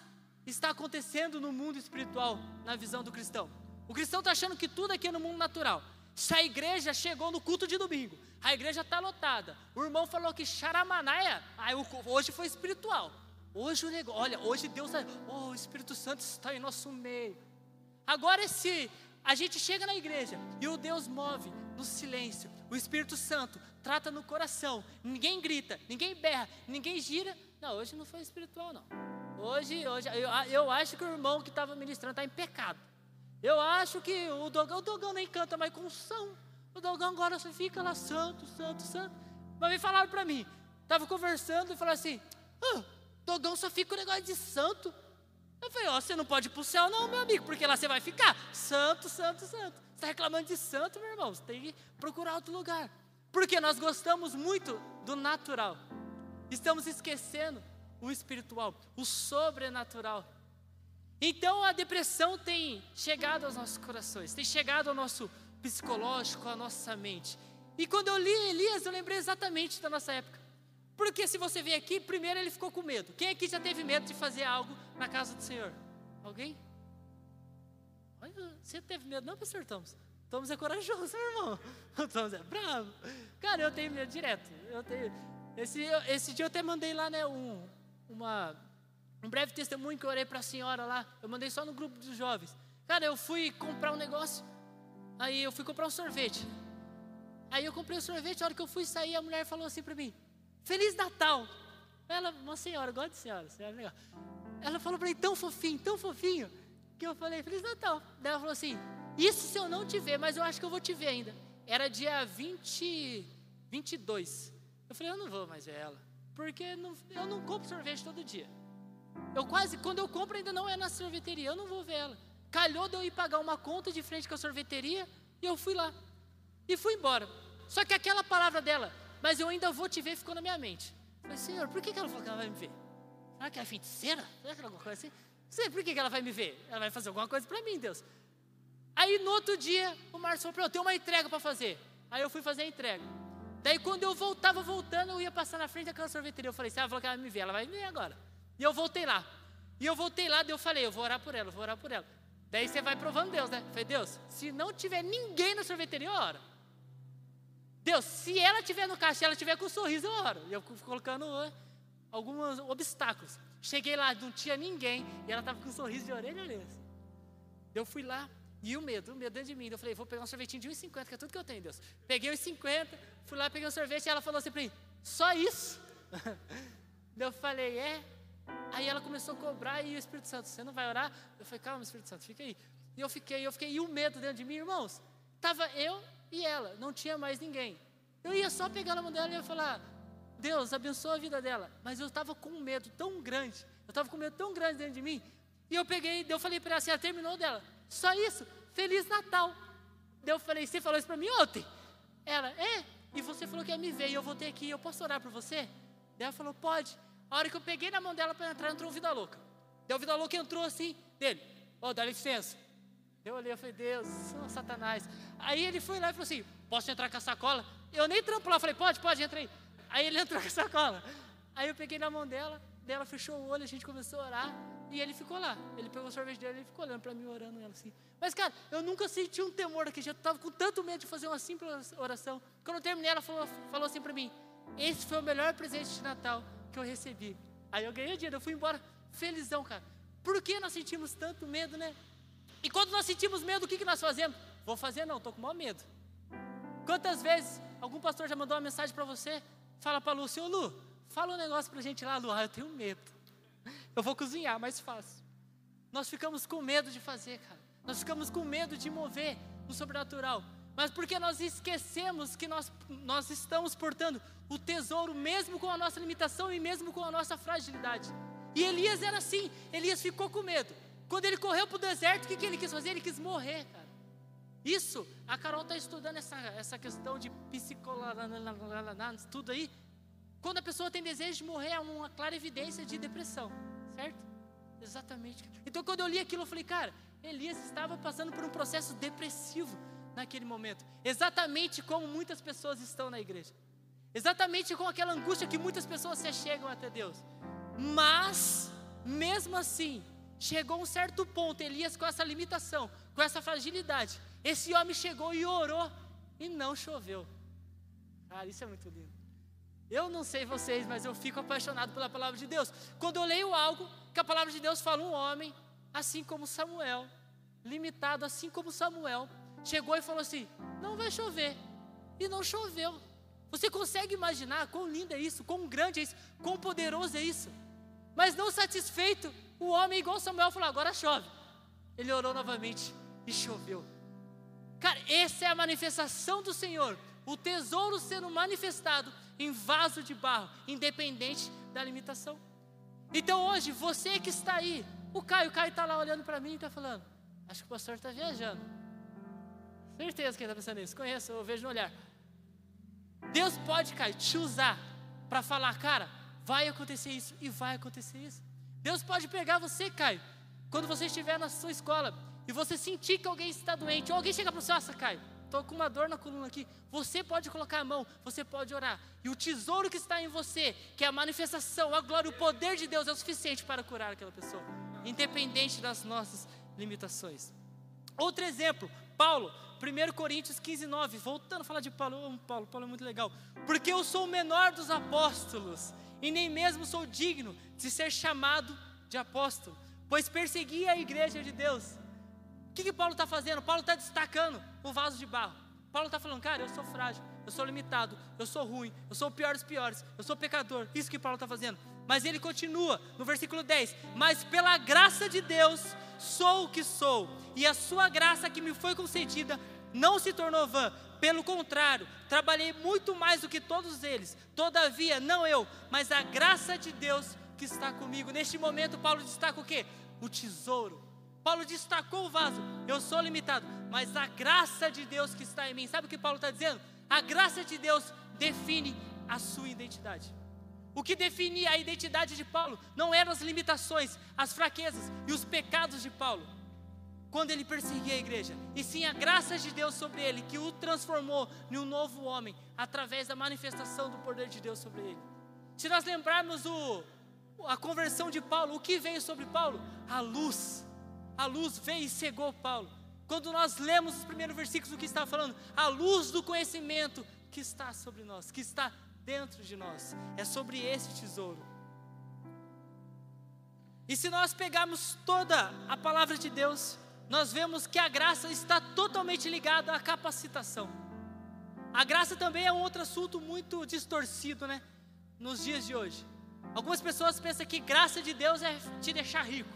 está acontecendo no mundo espiritual, na visão do cristão. O cristão está achando que tudo aqui é no mundo natural. Se a igreja chegou no culto de domingo, a igreja está lotada. O irmão falou que charamanaia, aí hoje foi espiritual. Hoje o negócio, olha, hoje Deus, oh, o Espírito Santo está em nosso meio. Agora se a gente chega na igreja e o Deus move no silêncio, o Espírito Santo trata no coração, ninguém grita, ninguém berra, ninguém gira. Não, hoje não foi espiritual não. Hoje, hoje eu, eu acho que o irmão que estava ministrando está em pecado. Eu acho que o Dogão, o Dogão nem canta mais com som. O Dogão agora só fica lá santo, santo, santo. Mas me falaram para mim, estava conversando e falaram assim: Dogão só fica o negócio de santo. Eu falei, ó, oh, você não pode ir para o céu não, meu amigo, porque lá você vai ficar santo, santo, santo. Você está reclamando de santo, meu irmão, você tem que procurar outro lugar. Porque nós gostamos muito do natural. Estamos esquecendo o espiritual, o sobrenatural. Então a depressão tem chegado aos nossos corações, tem chegado ao nosso psicológico, à nossa mente. E quando eu li Elias, eu lembrei exatamente da nossa época. Porque se você vem aqui, primeiro ele ficou com medo. Quem aqui já teve medo de fazer algo na casa do Senhor? Alguém? você teve medo, não, pastor Thomas? Thomas é corajoso, meu irmão. Thomas é bravo. Cara, eu tenho medo direto. Eu tenho. Esse, esse dia eu até mandei lá, né, um, uma, um breve testemunho que eu orei para a senhora lá. Eu mandei só no grupo dos jovens. Cara, eu fui comprar um negócio. Aí eu fui comprar um sorvete. Aí eu comprei o um sorvete. A hora que eu fui sair, a mulher falou assim para mim: Feliz Natal. Ela, uma senhora, gosta de senhora, senhora é legal. Ela falou para mim, tão fofinho, tão fofinho, que eu falei, Feliz Natal. Daí ela falou assim: Isso se eu não te ver, mas eu acho que eu vou te ver ainda. Era dia 20, 22. Eu falei, eu não vou mais ver ela, porque não, eu não compro sorvete todo dia. Eu quase, quando eu compro, ainda não é na sorveteria, eu não vou ver ela. Calhou de eu ir pagar uma conta de frente com a sorveteria, e eu fui lá. E fui embora. Só que aquela palavra dela, mas eu ainda vou te ver, ficou na minha mente. Eu falei, Senhor, por que, ela falou que ela vai me ver? Será que ela é feiticeira? Será que ela é alguma coisa assim? Sei, por que, que ela vai me ver? Ela vai fazer alguma coisa para mim, Deus. Aí no outro dia, o Márcio falou: eu tenho uma entrega para fazer. Aí eu fui fazer a entrega. Daí quando eu voltava voltando, eu ia passar na frente daquela sorveteria. Eu falei, se ela falou que ela vai me ver, ela vai me ver agora. E eu voltei lá. E eu voltei lá, daí eu falei, eu vou orar por ela, eu vou orar por ela. Daí você vai provando Deus, né? Eu falei, Deus, se não tiver ninguém na sorveteria, eu oro. Deus, se ela tiver no caixa, ela tiver com um sorriso, eu oro. E eu colocando alguns obstáculos. Cheguei lá, não tinha ninguém, e ela estava com um sorriso de orelha a orelha. Eu fui lá, e o medo, o medo dentro de mim. Eu falei, vou pegar um sorvetinho de 1,50, que é tudo que eu tenho, Deus. Peguei 1,50, fui lá, peguei um sorvete, e ela falou assim para mim, só isso? eu falei, é. Aí ela começou a cobrar, e o Espírito Santo, você não vai orar? Eu falei, calma, Espírito Santo, fica aí. E eu fiquei, eu fiquei, e o medo dentro de mim, irmãos, estava eu e ela, não tinha mais ninguém. Eu ia só pegar na mão dela e ia falar, Deus, abençoa a vida dela. Mas eu estava com um medo tão grande, eu estava com um medo tão grande dentro de mim. E eu peguei, eu falei para ela assim, ela terminou dela, só isso, Feliz Natal. Eu falei, você falou isso para mim ontem? Ela, é, e você falou que ia me ver, e eu voltei aqui, eu posso orar por você? Daí ela falou, pode. A hora que eu peguei na mão dela para entrar, entrou o Vida Louca. Daí o Vida Louca entrou assim, dele, ó, oh, dá licença. Eu olhei, eu falei, Deus, oh, Satanás. Aí ele foi lá e falou assim, posso entrar com a sacola? Eu nem trampo lá, falei, pode, pode, entra aí. Aí ele entrou com a sacola. Aí eu peguei na mão dela, dela fechou o olho, a gente começou a orar. E ele ficou lá. Ele pegou o sorvete dele e ficou olhando para mim, orando ela assim. Mas, cara, eu nunca senti um temor daquele jeito. Eu estava com tanto medo de fazer uma simples oração. Quando eu terminei, ela falou, falou assim para mim: Esse foi o melhor presente de Natal que eu recebi. Aí eu ganhei o dinheiro, eu fui embora felizão, cara. Por que nós sentimos tanto medo, né? E quando nós sentimos medo, o que, que nós fazemos? Vou fazer não, estou com maior medo. Quantas vezes algum pastor já mandou uma mensagem para você? Fala para Lu, seu Lu, fala um negócio para a gente lá, Lu. Ah, eu tenho medo. Eu vou cozinhar, mais fácil. Nós ficamos com medo de fazer, cara. Nós ficamos com medo de mover no sobrenatural. Mas porque nós esquecemos que nós, nós estamos portando o tesouro, mesmo com a nossa limitação e mesmo com a nossa fragilidade. E Elias era assim, Elias ficou com medo. Quando ele correu para o deserto, o que, que ele quis fazer? Ele quis morrer, cara. Isso, a Carol está estudando essa, essa questão de psicologia, tudo aí. Quando a pessoa tem desejo de morrer, é uma clara evidência de depressão, certo? Exatamente. Então, quando eu li aquilo, eu falei, cara, Elias estava passando por um processo depressivo naquele momento, exatamente como muitas pessoas estão na igreja, exatamente com aquela angústia que muitas pessoas se chegam até Deus. Mas, mesmo assim, chegou um certo ponto, Elias com essa limitação, com essa fragilidade, esse homem chegou e orou e não choveu. Cara, isso é muito lindo. Eu não sei vocês, mas eu fico apaixonado pela palavra de Deus. Quando eu leio algo que a palavra de Deus fala, um homem, assim como Samuel, limitado assim como Samuel, chegou e falou assim: não vai chover. E não choveu. Você consegue imaginar quão lindo é isso, quão grande é isso, quão poderoso é isso? Mas não satisfeito, o homem, igual Samuel, falou: agora chove. Ele orou novamente e choveu. Cara, essa é a manifestação do Senhor. O tesouro sendo manifestado em vaso de barro, independente da limitação. Então hoje, você que está aí, o Caio, o Caio está lá olhando para mim e está falando: Acho que o pastor está viajando. Certeza que ele está pensando nisso. Conheço, eu vejo no olhar. Deus pode, Caio, te usar para falar, cara, vai acontecer isso e vai acontecer isso. Deus pode pegar você, Caio, quando você estiver na sua escola e você sentir que alguém está doente, ou alguém chega para você, nossa, Caio, estou com uma dor na coluna aqui. Você pode colocar a mão, você pode orar. E o tesouro que está em você, que é a manifestação, a glória, o poder de Deus é o suficiente para curar aquela pessoa, independente das nossas limitações. Outro exemplo, Paulo, 1 Coríntios 15, 9, voltando a falar de Paulo, Paulo, Paulo é muito legal. Porque eu sou o menor dos apóstolos, e nem mesmo sou digno de ser chamado de apóstolo, pois persegui a igreja de Deus. Que, que Paulo está fazendo? Paulo está destacando o vaso de barro. Paulo está falando, cara, eu sou frágil, eu sou limitado, eu sou ruim, eu sou o pior dos piores, eu sou pecador. Isso que Paulo está fazendo. Mas ele continua no versículo 10: Mas pela graça de Deus sou o que sou, e a sua graça que me foi concedida não se tornou vã. Pelo contrário, trabalhei muito mais do que todos eles. Todavia, não eu, mas a graça de Deus que está comigo. Neste momento, Paulo destaca o que? O tesouro. Paulo destacou o vaso. Eu sou limitado, mas a graça de Deus que está em mim. Sabe o que Paulo está dizendo? A graça de Deus define a sua identidade. O que definia a identidade de Paulo não eram as limitações, as fraquezas e os pecados de Paulo, quando ele perseguia a igreja, e sim a graça de Deus sobre ele, que o transformou em um novo homem, através da manifestação do poder de Deus sobre ele. Se nós lembrarmos o, a conversão de Paulo, o que veio sobre Paulo? A luz. A luz veio e cegou Paulo. Quando nós lemos os primeiros versículos do que está falando, a luz do conhecimento que está sobre nós, que está dentro de nós. É sobre esse tesouro. E se nós pegarmos toda a palavra de Deus, nós vemos que a graça está totalmente ligada à capacitação. A graça também é um outro assunto muito distorcido, né? Nos dias de hoje. Algumas pessoas pensam que graça de Deus é te deixar rico.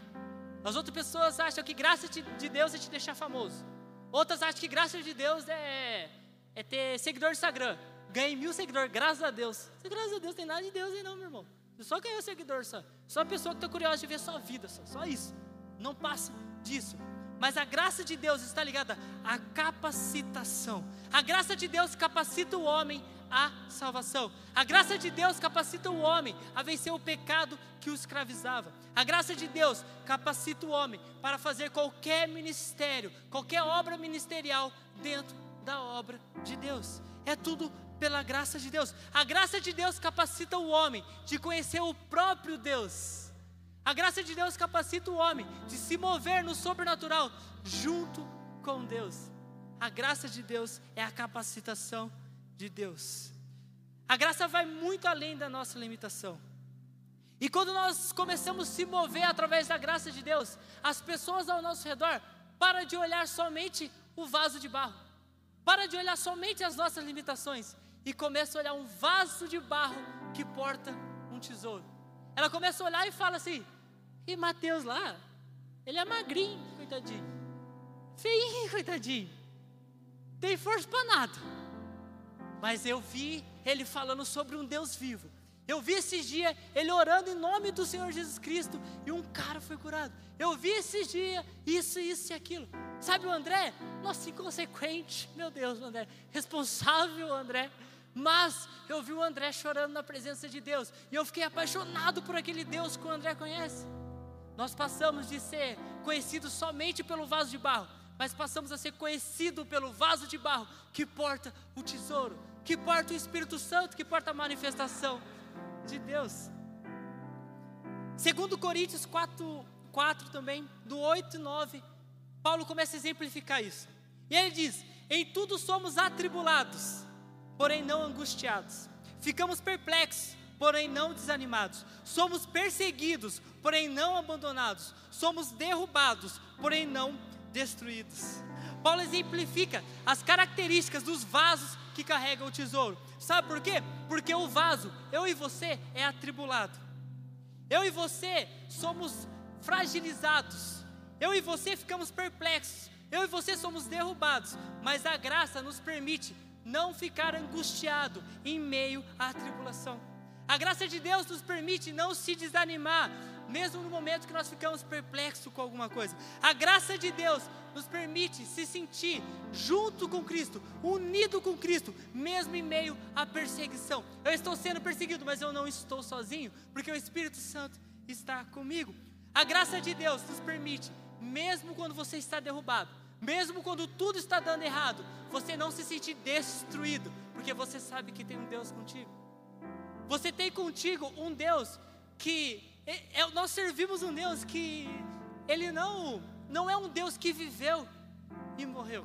As outras pessoas acham que graça de Deus é te deixar famoso. Outras acham que graça de Deus é, é ter seguidor no Instagram. Ganhei mil seguidores, graças a Deus. Graças a Deus, tem nada de Deus aí não, meu irmão. Você só ganhou seguidor só. Só a pessoa que está curiosa de ver sua vida, só, só isso. Não passe disso. Mas a graça de Deus está ligada à capacitação. A graça de Deus capacita o homem à salvação. A graça de Deus capacita o homem a vencer o pecado que o escravizava. A graça de Deus capacita o homem para fazer qualquer ministério, qualquer obra ministerial dentro da obra de Deus. É tudo pela graça de Deus. A graça de Deus capacita o homem de conhecer o próprio Deus. A graça de Deus capacita o homem de se mover no sobrenatural junto com Deus. A graça de Deus é a capacitação de Deus. A graça vai muito além da nossa limitação. E quando nós começamos a se mover através da graça de Deus, as pessoas ao nosso redor param de olhar somente o vaso de barro, para de olhar somente as nossas limitações e começa a olhar um vaso de barro que porta um tesouro. Ela começa a olhar e fala assim: e Mateus lá, ele é magrinho, coitadinho, feinho, coitadinho, tem força para nada. Mas eu vi ele falando sobre um Deus vivo. Eu vi esses dias ele orando em nome do Senhor Jesus Cristo e um cara foi curado. Eu vi esses dias isso, isso e aquilo. Sabe o André? Nossa, inconsequente, meu Deus, André. Responsável, André. Mas eu vi o André chorando na presença de Deus. E eu fiquei apaixonado por aquele Deus que o André conhece. Nós passamos de ser conhecidos somente pelo vaso de barro, mas passamos a ser conhecidos pelo vaso de barro que porta o tesouro, que porta o Espírito Santo, que porta a manifestação de Deus. Segundo Coríntios 4, 4 também, do 8 e 9, Paulo começa a exemplificar isso. E ele diz: Em tudo somos atribulados porém não angustiados. Ficamos perplexos, porém não desanimados. Somos perseguidos, porém não abandonados. Somos derrubados, porém não destruídos. Paulo exemplifica as características dos vasos que carregam o tesouro. Sabe por quê? Porque o vaso, eu e você, é atribulado. Eu e você somos fragilizados. Eu e você ficamos perplexos. Eu e você somos derrubados. Mas a graça nos permite não ficar angustiado em meio à tribulação. A graça de Deus nos permite não se desanimar, mesmo no momento que nós ficamos perplexos com alguma coisa. A graça de Deus nos permite se sentir junto com Cristo, unido com Cristo, mesmo em meio à perseguição. Eu estou sendo perseguido, mas eu não estou sozinho, porque o Espírito Santo está comigo. A graça de Deus nos permite, mesmo quando você está derrubado, mesmo quando tudo está dando errado, você não se sentir destruído, porque você sabe que tem um Deus contigo. Você tem contigo um Deus que nós servimos um Deus que ele não não é um Deus que viveu e morreu.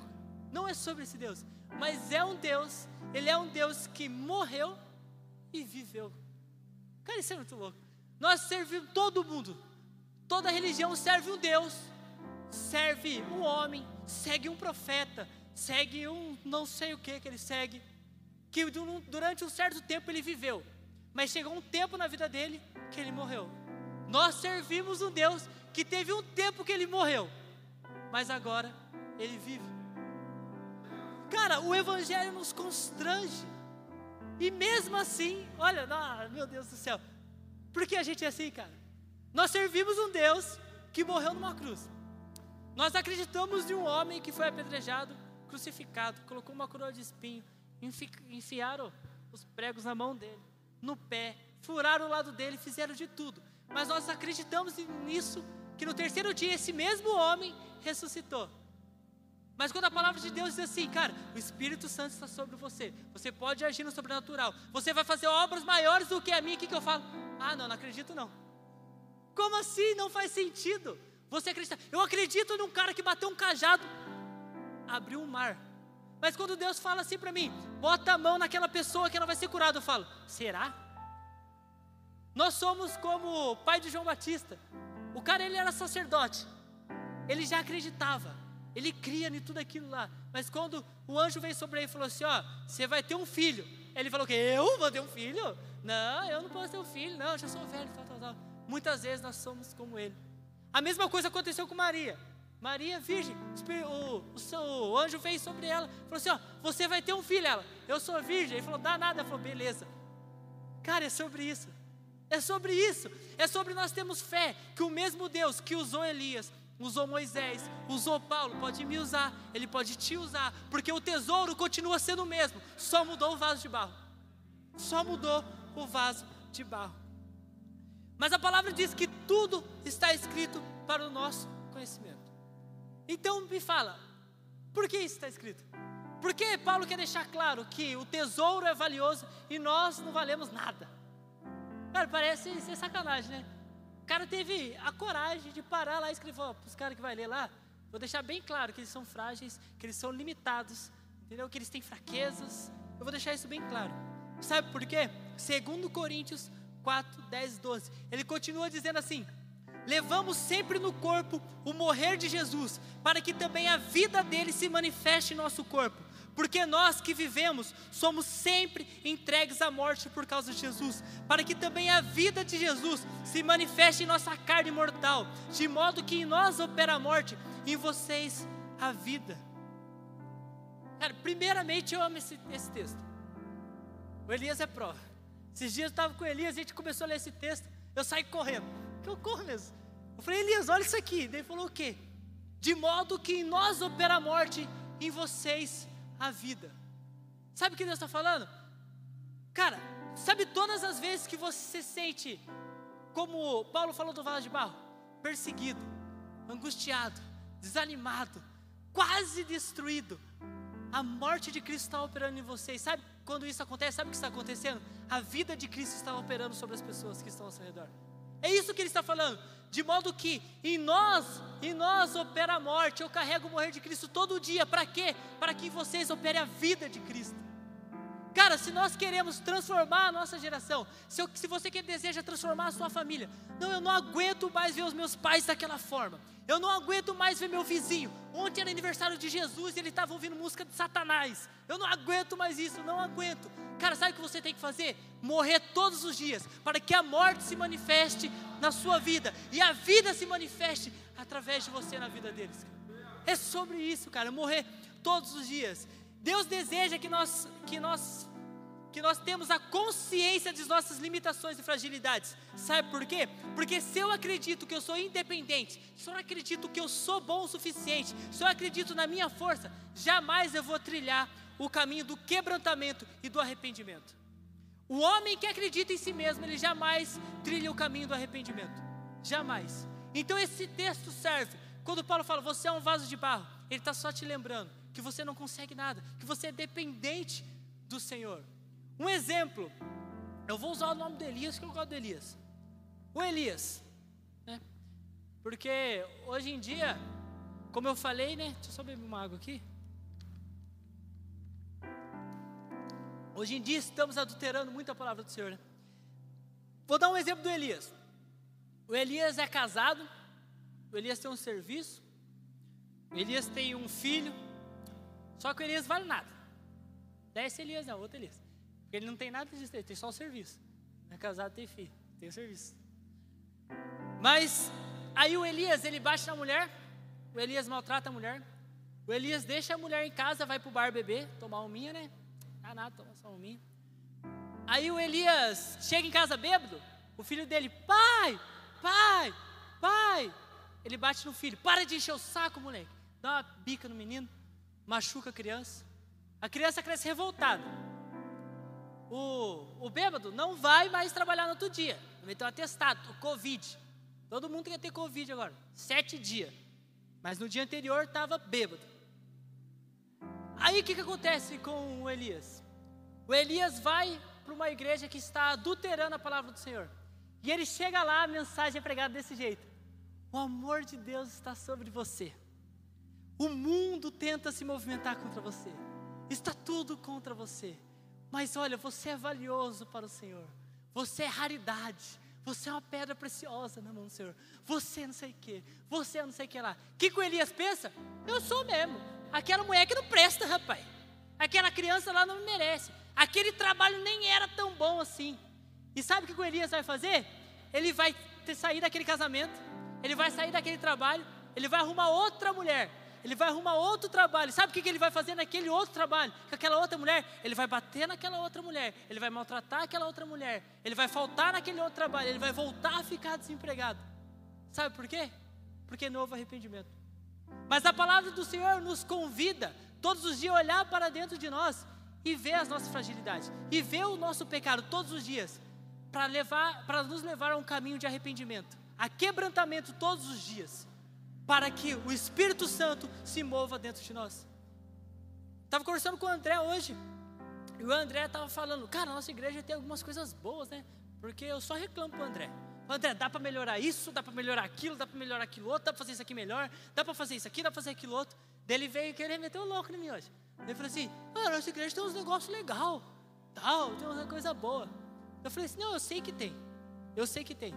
Não é sobre esse Deus, mas é um Deus, ele é um Deus que morreu e viveu. Cara, isso é muito louco. Nós servimos todo mundo. Toda religião serve um Deus, serve um homem, segue um profeta, segue um não sei o que que ele segue, que durante um certo tempo ele viveu, mas chegou um tempo na vida dele que ele morreu. Nós servimos um Deus que teve um tempo que ele morreu, mas agora ele vive. Cara, o Evangelho nos constrange, e mesmo assim, olha, não, meu Deus do céu, por que a gente é assim, cara? Nós servimos um Deus que morreu numa cruz. Nós acreditamos em um homem que foi apedrejado, crucificado, colocou uma coroa de espinho, enfi, enfiaram os pregos na mão dele, no pé, furaram o lado dele, fizeram de tudo. Mas nós acreditamos nisso, que no terceiro dia esse mesmo homem ressuscitou. Mas quando a palavra de Deus diz assim, cara, o Espírito Santo está sobre você, você pode agir no sobrenatural, você vai fazer obras maiores do que a minha, o que, que eu falo? Ah, não, não acredito não. Como assim? Não faz sentido. Você acredita? Eu acredito num cara que bateu um cajado, abriu um mar. Mas quando Deus fala assim para mim, bota a mão naquela pessoa que ela vai ser curada, eu falo, será? Nós somos como o pai de João Batista. O cara ele era sacerdote. Ele já acreditava. Ele cria em tudo aquilo lá. Mas quando o anjo veio sobre ele e falou assim: Ó, você vai ter um filho. Ele falou que eu vou ter um filho? Não, eu não posso ter um filho, não, eu já sou velho, tal, tal, tal. Muitas vezes nós somos como ele. A mesma coisa aconteceu com Maria. Maria, virgem, o, o, o anjo veio sobre ela, falou assim: Ó, você vai ter um filho. Ela, eu sou virgem. Ele falou: dá nada. Ela falou: beleza. Cara, é sobre isso. É sobre isso. É sobre nós termos fé que o mesmo Deus que usou Elias, usou Moisés, usou Paulo, pode me usar, ele pode te usar, porque o tesouro continua sendo o mesmo, só mudou o vaso de barro. Só mudou o vaso de barro. Mas a palavra diz que tudo está escrito para o nosso conhecimento. Então me fala, por que isso está escrito? Porque Paulo quer deixar claro que o tesouro é valioso e nós não valemos nada. Cara, parece ser sacanagem, né? O cara teve a coragem de parar lá e escrever, para os caras que vai ler lá, vou deixar bem claro que eles são frágeis, que eles são limitados, entendeu? Que eles têm fraquezas. Eu vou deixar isso bem claro. Sabe por quê? Segundo Coríntios 4, 10, 12. Ele continua dizendo assim: Levamos sempre no corpo o morrer de Jesus, para que também a vida dele se manifeste em nosso corpo. Porque nós que vivemos somos sempre entregues à morte por causa de Jesus, para que também a vida de Jesus se manifeste em nossa carne mortal, de modo que em nós opera a morte, em vocês a vida. Cara, primeiramente eu amo esse, esse texto. O Elias é prova. Esses dias eu estava com o Elias, a gente começou a ler esse texto, eu saí correndo. Que eu corro mesmo. Eu falei, Elias, olha isso aqui. Ele falou o quê? De modo que em nós opera a morte, em vocês a vida. Sabe o que Deus está falando? Cara, sabe todas as vezes que você se sente, como Paulo falou do vaso de barro, perseguido, angustiado, desanimado, quase destruído, a morte de Cristo está operando em vocês. Sabe quando isso acontece? Sabe o que está acontecendo? A vida de Cristo está operando sobre as pessoas que estão ao seu redor. É isso que ele está falando. De modo que em nós, em nós opera a morte. Eu carrego o morrer de Cristo todo dia. Para quê? Para que vocês operem a vida de Cristo. Cara, se nós queremos transformar a nossa geração, se, eu, se você quer deseja transformar a sua família, não, eu não aguento mais ver os meus pais daquela forma. Eu não aguento mais ver meu vizinho. Ontem era aniversário de Jesus e ele estava ouvindo música de Satanás. Eu não aguento mais isso, não aguento. Cara, sabe o que você tem que fazer? Morrer todos os dias, para que a morte se manifeste na sua vida e a vida se manifeste através de você na vida deles. É sobre isso, cara, morrer todos os dias. Deus deseja que nós, que nós que nós temos a consciência das nossas limitações e fragilidades. Sabe por quê? Porque se eu acredito que eu sou independente, se eu acredito que eu sou bom o suficiente, se eu acredito na minha força, jamais eu vou trilhar o caminho do quebrantamento e do arrependimento. O homem que acredita em si mesmo, ele jamais trilha o caminho do arrependimento. Jamais. Então esse texto serve. Quando Paulo fala, você é um vaso de barro, ele está só te lembrando que você não consegue nada, que você é dependente do Senhor. Um exemplo, eu vou usar o nome do Elias, que eu gosto do Elias. O Elias, né? Porque hoje em dia, como eu falei, né? Deixa eu só beber uma água aqui. Hoje em dia estamos adulterando muito a palavra do Senhor. Né? Vou dar um exemplo do Elias. O Elias é casado, o Elias tem um serviço, o Elias tem um filho, só que o Elias vale nada. Desce Elias, não, outro Elias. Porque ele não tem nada disso, ele tem só o serviço. Não é casado, tem filho, tem o serviço. Mas aí o Elias, ele bate na mulher, o Elias maltrata a mulher, o Elias deixa a mulher em casa, vai pro bar beber, tomar um minha, né? Ah, nada, toma só um minha. Aí o Elias chega em casa bêbado, o filho dele, pai, pai, pai. Ele bate no filho, para de encher o saco, moleque. Dá uma bica no menino, machuca a criança. A criança cresce revoltada o, o bêbado não vai mais trabalhar no outro dia. Ter um atestado, o Covid. Todo mundo quer ter Covid agora. Sete dias. Mas no dia anterior estava bêbado. Aí o que, que acontece com o Elias? O Elias vai para uma igreja que está adulterando a palavra do Senhor. E ele chega lá, a mensagem é pregada desse jeito: O amor de Deus está sobre você. O mundo tenta se movimentar contra você. Está tudo contra você. Mas olha, você é valioso para o Senhor. Você é raridade. Você é uma pedra preciosa na mão do Senhor. Você não sei o que. Você não sei o que lá. O que o Elias pensa? Eu sou mesmo. Aquela mulher que não presta, rapaz. Aquela criança lá não me merece. Aquele trabalho nem era tão bom assim. E sabe o que o Elias vai fazer? Ele vai ter sair daquele casamento. Ele vai sair daquele trabalho. Ele vai arrumar outra mulher ele vai arrumar outro trabalho. Sabe o que ele vai fazer naquele outro trabalho? Com aquela outra mulher? Ele vai bater naquela outra mulher. Ele vai maltratar aquela outra mulher. Ele vai faltar naquele outro trabalho. Ele vai voltar a ficar desempregado. Sabe por quê? Porque novo arrependimento. Mas a palavra do Senhor nos convida todos os dias a olhar para dentro de nós e ver as nossas fragilidades e ver o nosso pecado todos os dias para levar para nos levar a um caminho de arrependimento, a quebrantamento todos os dias para que o Espírito Santo se mova dentro de nós. Estava conversando com o André hoje, e o André estava falando, cara, nossa igreja tem algumas coisas boas, né? Porque eu só reclamo para o André. André, dá para melhorar isso, dá para melhorar aquilo, dá para melhorar aquilo outro, dá para fazer isso aqui melhor, dá para fazer isso aqui, dá para fazer aquilo outro. Daí ele veio querer meter o louco em mim hoje. Ele falou assim: ah, nossa igreja tem uns negócios legais, tal, tem uma coisa boa. Eu falei assim: não, eu sei que tem, eu sei que tem.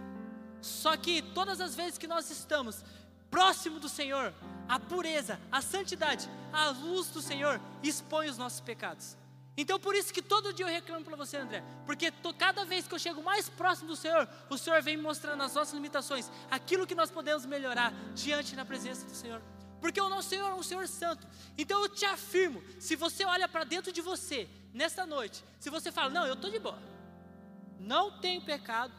Só que todas as vezes que nós estamos próximo do Senhor, a pureza, a santidade, a luz do Senhor expõe os nossos pecados. Então por isso que todo dia eu reclamo para você, André, porque tô, cada vez que eu chego mais próximo do Senhor, o Senhor vem mostrando as nossas limitações, aquilo que nós podemos melhorar diante da presença do Senhor. Porque o nosso Senhor é um Senhor santo. Então eu te afirmo, se você olha para dentro de você nesta noite, se você fala: "Não, eu estou de boa. Não tenho pecado,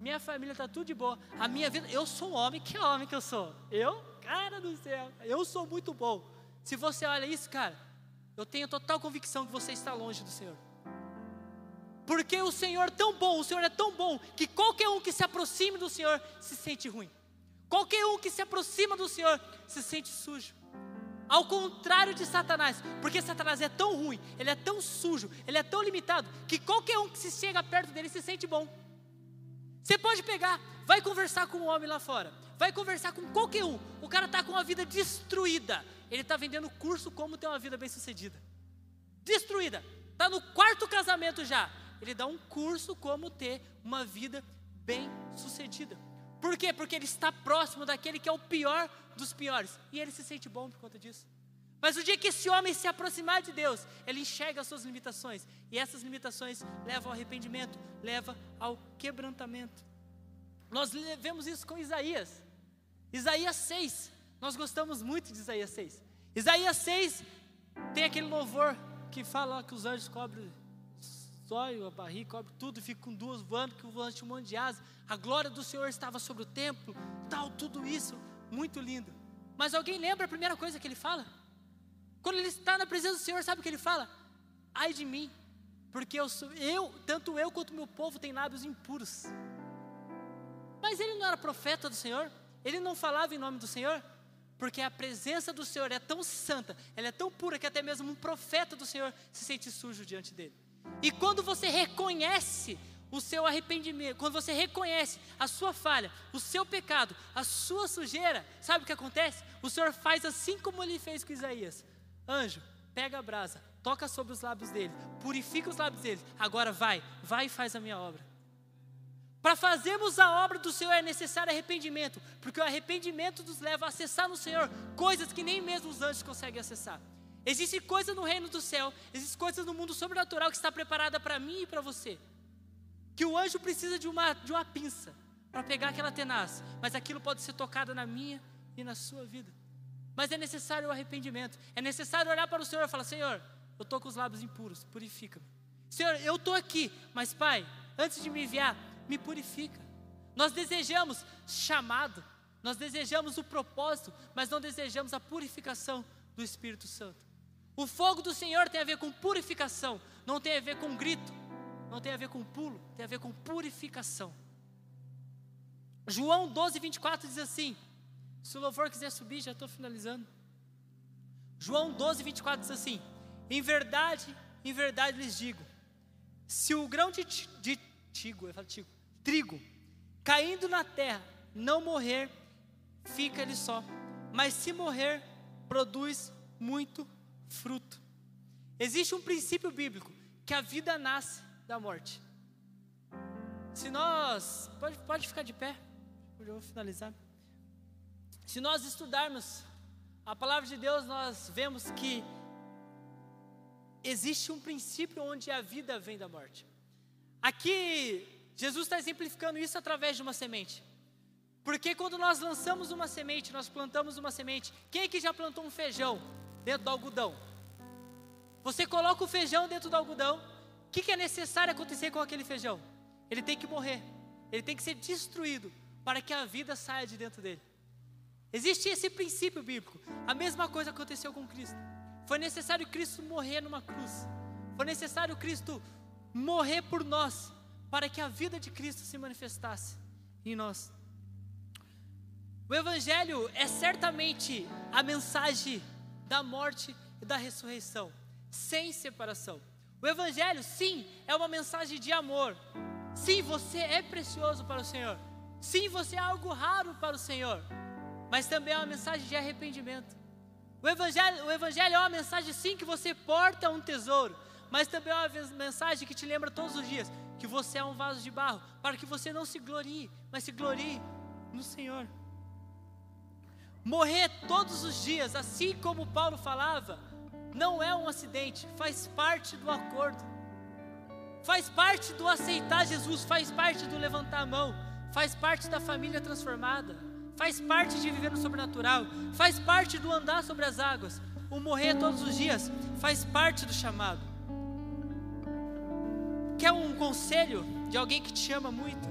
minha família está tudo de boa. A minha vida, eu sou um homem, que homem que eu sou? Eu? Cara do céu, eu sou muito bom. Se você olha isso, cara, eu tenho total convicção que você está longe do Senhor. Porque o Senhor é tão bom, o Senhor é tão bom, que qualquer um que se aproxime do Senhor se sente ruim. Qualquer um que se aproxima do Senhor se sente sujo. Ao contrário de Satanás, porque Satanás é tão ruim, ele é tão sujo, ele é tão limitado, que qualquer um que se chega perto dele se sente bom. Você pode pegar, vai conversar com um homem lá fora, vai conversar com qualquer um. O cara está com uma vida destruída. Ele está vendendo curso como ter uma vida bem sucedida. Destruída. Está no quarto casamento já. Ele dá um curso como ter uma vida bem sucedida. Por quê? Porque ele está próximo daquele que é o pior dos piores. E ele se sente bom por conta disso. Mas o dia que esse homem se aproximar de Deus, ele enxerga as suas limitações. E essas limitações levam ao arrependimento, levam ao quebrantamento. Nós vemos isso com Isaías. Isaías 6. Nós gostamos muito de Isaías 6. Isaías 6 tem aquele louvor que fala que os anjos cobrem zóio, a barriga, cobre tudo, fica com duas voando, que voante um monte de asa. A glória do Senhor estava sobre o templo, tal, tudo isso, muito lindo. Mas alguém lembra a primeira coisa que ele fala? Quando ele está na presença do Senhor, sabe o que ele fala? Ai de mim, porque eu, sou, eu tanto eu quanto meu povo tem lábios impuros. Mas ele não era profeta do Senhor? Ele não falava em nome do Senhor? Porque a presença do Senhor é tão santa, ela é tão pura que até mesmo um profeta do Senhor se sente sujo diante dele. E quando você reconhece o seu arrependimento, quando você reconhece a sua falha, o seu pecado, a sua sujeira, sabe o que acontece? O Senhor faz assim como ele fez com Isaías. Anjo, pega a brasa, toca sobre os lábios dele, purifica os lábios dele. Agora vai, vai e faz a minha obra. Para fazermos a obra do Senhor é necessário arrependimento, porque o arrependimento nos leva a acessar no Senhor coisas que nem mesmo os anjos conseguem acessar. Existe coisa no reino do céu, existe coisas no mundo sobrenatural que está preparada para mim e para você. Que o anjo precisa de uma, de uma pinça para pegar aquela tenaz, mas aquilo pode ser tocado na minha e na sua vida. Mas é necessário o arrependimento. É necessário olhar para o Senhor e falar: Senhor, eu estou com os lábios impuros, purifica-me. Senhor, eu estou aqui, mas Pai, antes de me enviar, me purifica. Nós desejamos chamado, nós desejamos o propósito, mas não desejamos a purificação do Espírito Santo. O fogo do Senhor tem a ver com purificação, não tem a ver com grito, não tem a ver com pulo, tem a ver com purificação. João 12, 24 diz assim: se o louvor quiser subir, já estou finalizando. João 12, 24 diz assim: Em verdade, em verdade lhes digo: se o grão de, de tigo, eu falo tigo, trigo caindo na terra não morrer, fica ele só, mas se morrer, produz muito fruto. Existe um princípio bíblico que a vida nasce da morte. Se nós, pode, pode ficar de pé, eu vou finalizar. Se nós estudarmos a palavra de Deus, nós vemos que existe um princípio onde a vida vem da morte. Aqui, Jesus está exemplificando isso através de uma semente. Porque quando nós lançamos uma semente, nós plantamos uma semente. Quem aqui já plantou um feijão dentro do algodão? Você coloca o feijão dentro do algodão. O que, que é necessário acontecer com aquele feijão? Ele tem que morrer. Ele tem que ser destruído para que a vida saia de dentro dele. Existe esse princípio bíblico. A mesma coisa aconteceu com Cristo. Foi necessário Cristo morrer numa cruz. Foi necessário Cristo morrer por nós, para que a vida de Cristo se manifestasse em nós. O Evangelho é certamente a mensagem da morte e da ressurreição, sem separação. O Evangelho, sim, é uma mensagem de amor. Sim, você é precioso para o Senhor. Sim, você é algo raro para o Senhor mas também é uma mensagem de arrependimento. O evangelho, o evangelho é uma mensagem sim que você porta um tesouro, mas também é uma mensagem que te lembra todos os dias que você é um vaso de barro, para que você não se glorie, mas se glorie no Senhor. Morrer todos os dias, assim como Paulo falava, não é um acidente, faz parte do acordo, faz parte do aceitar Jesus, faz parte do levantar a mão, faz parte da família transformada faz parte de viver no sobrenatural, faz parte do andar sobre as águas. O morrer todos os dias faz parte do chamado. Quer um conselho de alguém que te ama muito?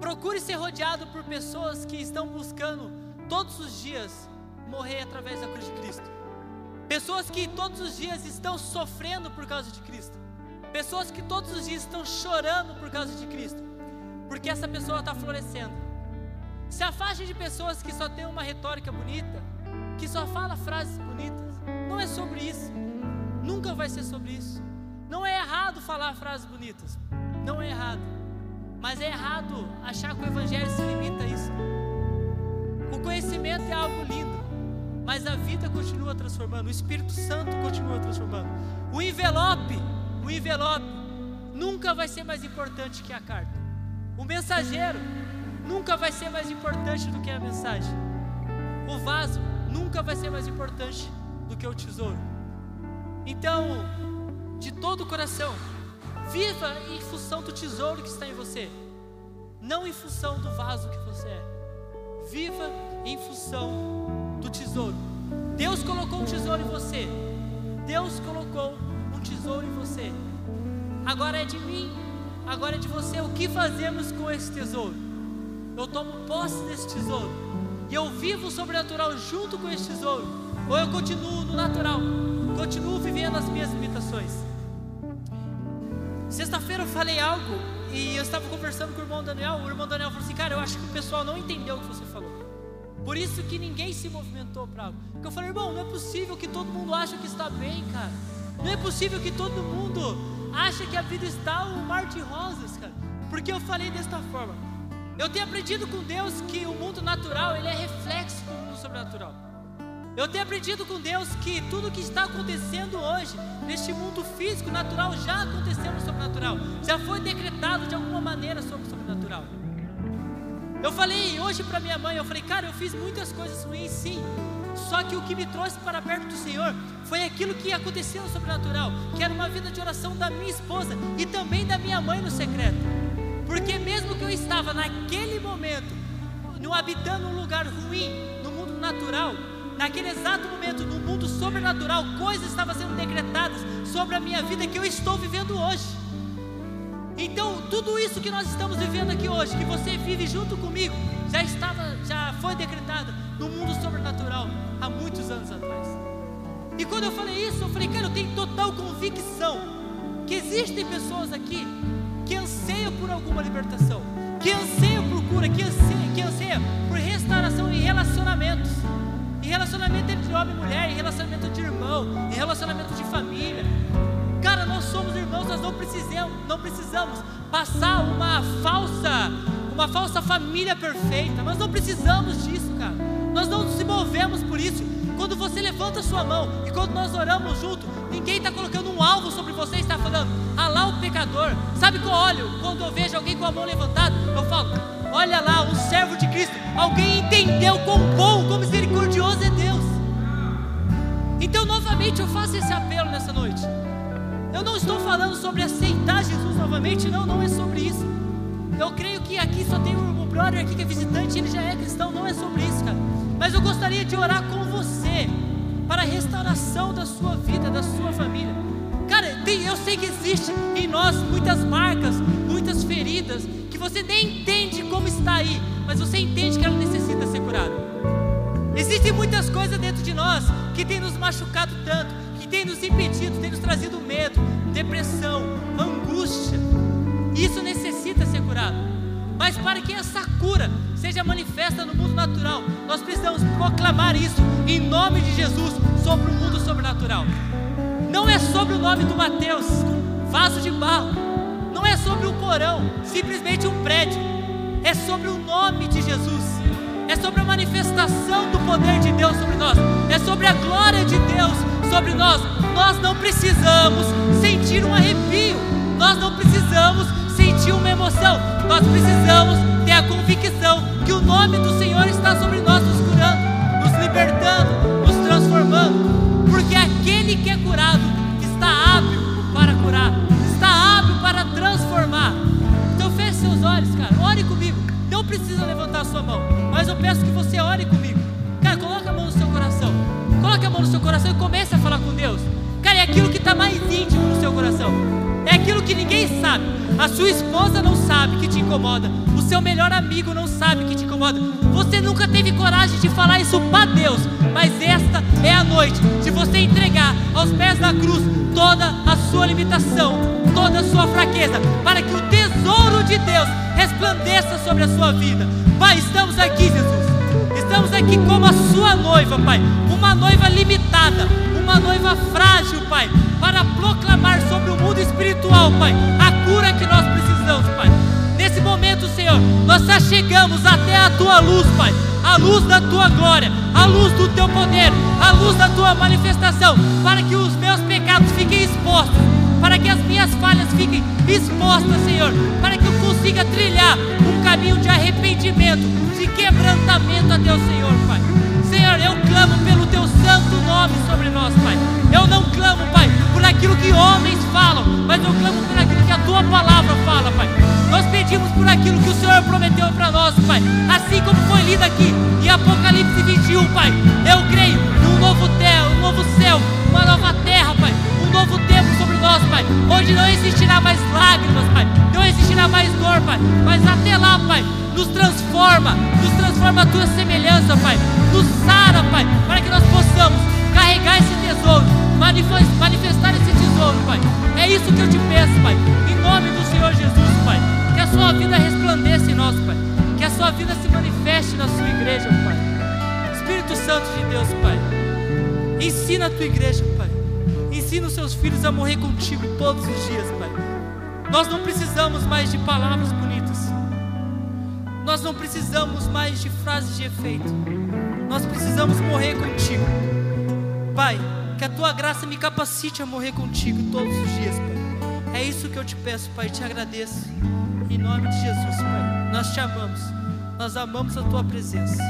Procure ser rodeado por pessoas que estão buscando todos os dias morrer através da cruz de Cristo. Pessoas que todos os dias estão sofrendo por causa de Cristo. Pessoas que todos os dias estão chorando por causa de Cristo. Porque essa pessoa está florescendo se afaste de pessoas que só têm uma retórica bonita, que só fala frases bonitas. Não é sobre isso. Nunca vai ser sobre isso. Não é errado falar frases bonitas. Não é errado. Mas é errado achar que o evangelho se limita a isso. O conhecimento é algo lindo, mas a vida continua transformando, o Espírito Santo continua transformando. O envelope, o envelope nunca vai ser mais importante que a carta. O mensageiro nunca vai ser mais importante do que a mensagem. O vaso nunca vai ser mais importante do que o tesouro. Então, de todo o coração, viva em função do tesouro que está em você, não em função do vaso que você é. Viva em função do tesouro. Deus colocou um tesouro em você. Deus colocou um tesouro em você. Agora é de mim, agora é de você. O que fazemos com esse tesouro? Eu tomo posse desse tesouro e eu vivo o sobrenatural junto com esse tesouro, ou eu continuo no natural, continuo vivendo as minhas limitações. Sexta-feira eu falei algo e eu estava conversando com o irmão Daniel. O irmão Daniel falou assim: Cara, eu acho que o pessoal não entendeu o que você falou. Por isso que ninguém se movimentou para algo. Porque eu falei, irmão, não é possível que todo mundo acha que está bem, cara. Não é possível que todo mundo acha que a vida está um mar de rosas, cara. Porque eu falei desta forma. Eu tenho aprendido com Deus que o mundo natural ele é reflexo do mundo sobrenatural. Eu tenho aprendido com Deus que tudo que está acontecendo hoje, neste mundo físico, natural, já aconteceu no sobrenatural. Já foi decretado de alguma maneira sobre o sobrenatural. Eu falei hoje para minha mãe, eu falei, cara, eu fiz muitas coisas ruins, sim. Só que o que me trouxe para perto do Senhor foi aquilo que aconteceu no sobrenatural, que era uma vida de oração da minha esposa e também da minha mãe no secreto. Porque mesmo que eu estava naquele momento, no habitando um lugar ruim, no mundo natural, naquele exato momento, no mundo sobrenatural, coisas estavam sendo decretadas sobre a minha vida que eu estou vivendo hoje. Então, tudo isso que nós estamos vivendo aqui hoje, que você vive junto comigo, já estava, já foi decretado no mundo sobrenatural há muitos anos atrás. E quando eu falei isso, eu falei, cara, eu tenho total convicção que existem pessoas aqui que anseiam por alguma libertação, que anseiam por cura, que anseiam, que anseiam por restauração em relacionamentos. Em relacionamento entre homem e mulher, em relacionamento de irmão, em relacionamento de família. Cara, nós somos irmãos, nós não precisamos, não precisamos passar uma falsa, uma falsa família perfeita. Nós não precisamos disso, cara. Nós não nos movemos por isso. Quando você levanta sua mão e quando nós oramos junto, ninguém está colocando um alvo sobre você e está falando, ah lá o pecador. Sabe que eu olho quando eu vejo alguém com a mão levantada? Eu falo, olha lá, um servo de Cristo. Alguém entendeu quão bom, quão misericordioso é Deus. Então, novamente, eu faço esse apelo nessa noite. Eu não estou falando sobre aceitar Jesus novamente, não, não é sobre isso. Eu creio que aqui só tem um brother aqui que é visitante, ele já é cristão, não é sobre isso, cara. Mas eu gostaria de orar com você para a restauração da sua vida, da sua família. Cara, tem, eu sei que existe em nós muitas marcas, muitas feridas, você nem entende como está aí, mas você entende que ela necessita ser curada. Existem muitas coisas dentro de nós que tem nos machucado tanto, que tem nos impedido, tem nos trazido medo, depressão, angústia. Isso necessita ser curado. Mas para que essa cura seja manifesta no mundo natural, nós precisamos proclamar isso em nome de Jesus sobre o mundo sobrenatural. Não é sobre o nome do Mateus, vaso de barro. Não é sobre um porão, simplesmente um prédio. É sobre o nome de Jesus. É sobre a manifestação do poder de Deus sobre nós. É sobre a glória de Deus sobre nós. Nós não precisamos sentir um arrepio. Nós não precisamos sentir uma emoção. Nós precisamos ter a convicção que o nome do Senhor está sobre nós, nos curando, nos libertando, nos transformando. Porque aquele que é curado está hábil para curar, seus olhos, cara. Ore comigo. Não precisa levantar a sua mão, mas eu peço que você ore comigo. Cara, coloca a mão no seu coração. Coloque a mão no seu coração e comece a falar com Deus. Cara, é aquilo que está mais íntimo no seu coração. É aquilo que ninguém sabe. A sua esposa não sabe que te incomoda. O seu melhor amigo não sabe que te incomoda. Você nunca teve coragem de falar isso para Deus. Mas esta é a noite de você entregar aos pés da cruz toda a sua limitação, toda a sua fraqueza, para que o tesouro de Deus resplandeça sobre a sua vida. Pai, estamos aqui, Jesus. Estamos aqui como a sua noiva, Pai. Uma noiva limitada, uma noiva frágil, Pai. Para proclamar sobre o mundo espiritual, Pai, a cura que nós precisamos, Pai. Nesse momento, Senhor, nós chegamos até a tua luz, Pai. A luz da tua glória, a luz do teu poder, a luz da tua manifestação, para que os meus pecados fiquem expostos para que as minhas falhas fiquem expostas, Senhor, para que eu consiga trilhar um caminho de arrependimento, de quebrantamento a Teu Senhor, Pai. Senhor, eu clamo pelo teu santo nome sobre nós, Pai. Eu não clamo, Pai, por aquilo que homens falam, mas eu clamo por aquilo que a tua palavra fala, Pai. Nós pedimos por aquilo que o Senhor prometeu para nós, Pai. Assim como foi lido aqui em Apocalipse 21, Pai. Eu creio num novo céu, um novo céu, uma nova terra, Pai. Um novo tempo sobre nós, Pai. Onde não existirá mais lágrimas, Pai. Não existirá mais dor, Pai. Mas até lá, Pai, nos transforma, nos transforma a tua semelhança, Pai. Nos sara, Pai, para que nós possamos carregar esse tesouro, manifestar esse tesouro, Pai. É isso que eu te peço, Pai. Em nome do Senhor Jesus, Pai. Que a sua vida resplandeça em nós, Pai. Que a sua vida se manifeste na sua igreja, Pai. Espírito Santo de Deus, Pai. Ensina a tua igreja, Pai. Ensina os seus filhos a morrer contigo todos os dias, Pai. Nós não precisamos mais de palavras bonitas. Nós não precisamos mais de frases de efeito. Nós precisamos morrer contigo. Pai, que a tua graça me capacite a morrer contigo todos os dias, Pai. É isso que eu te peço, Pai, te agradeço. Em nome de Jesus, Pai. Nós te amamos. Nós amamos a tua presença.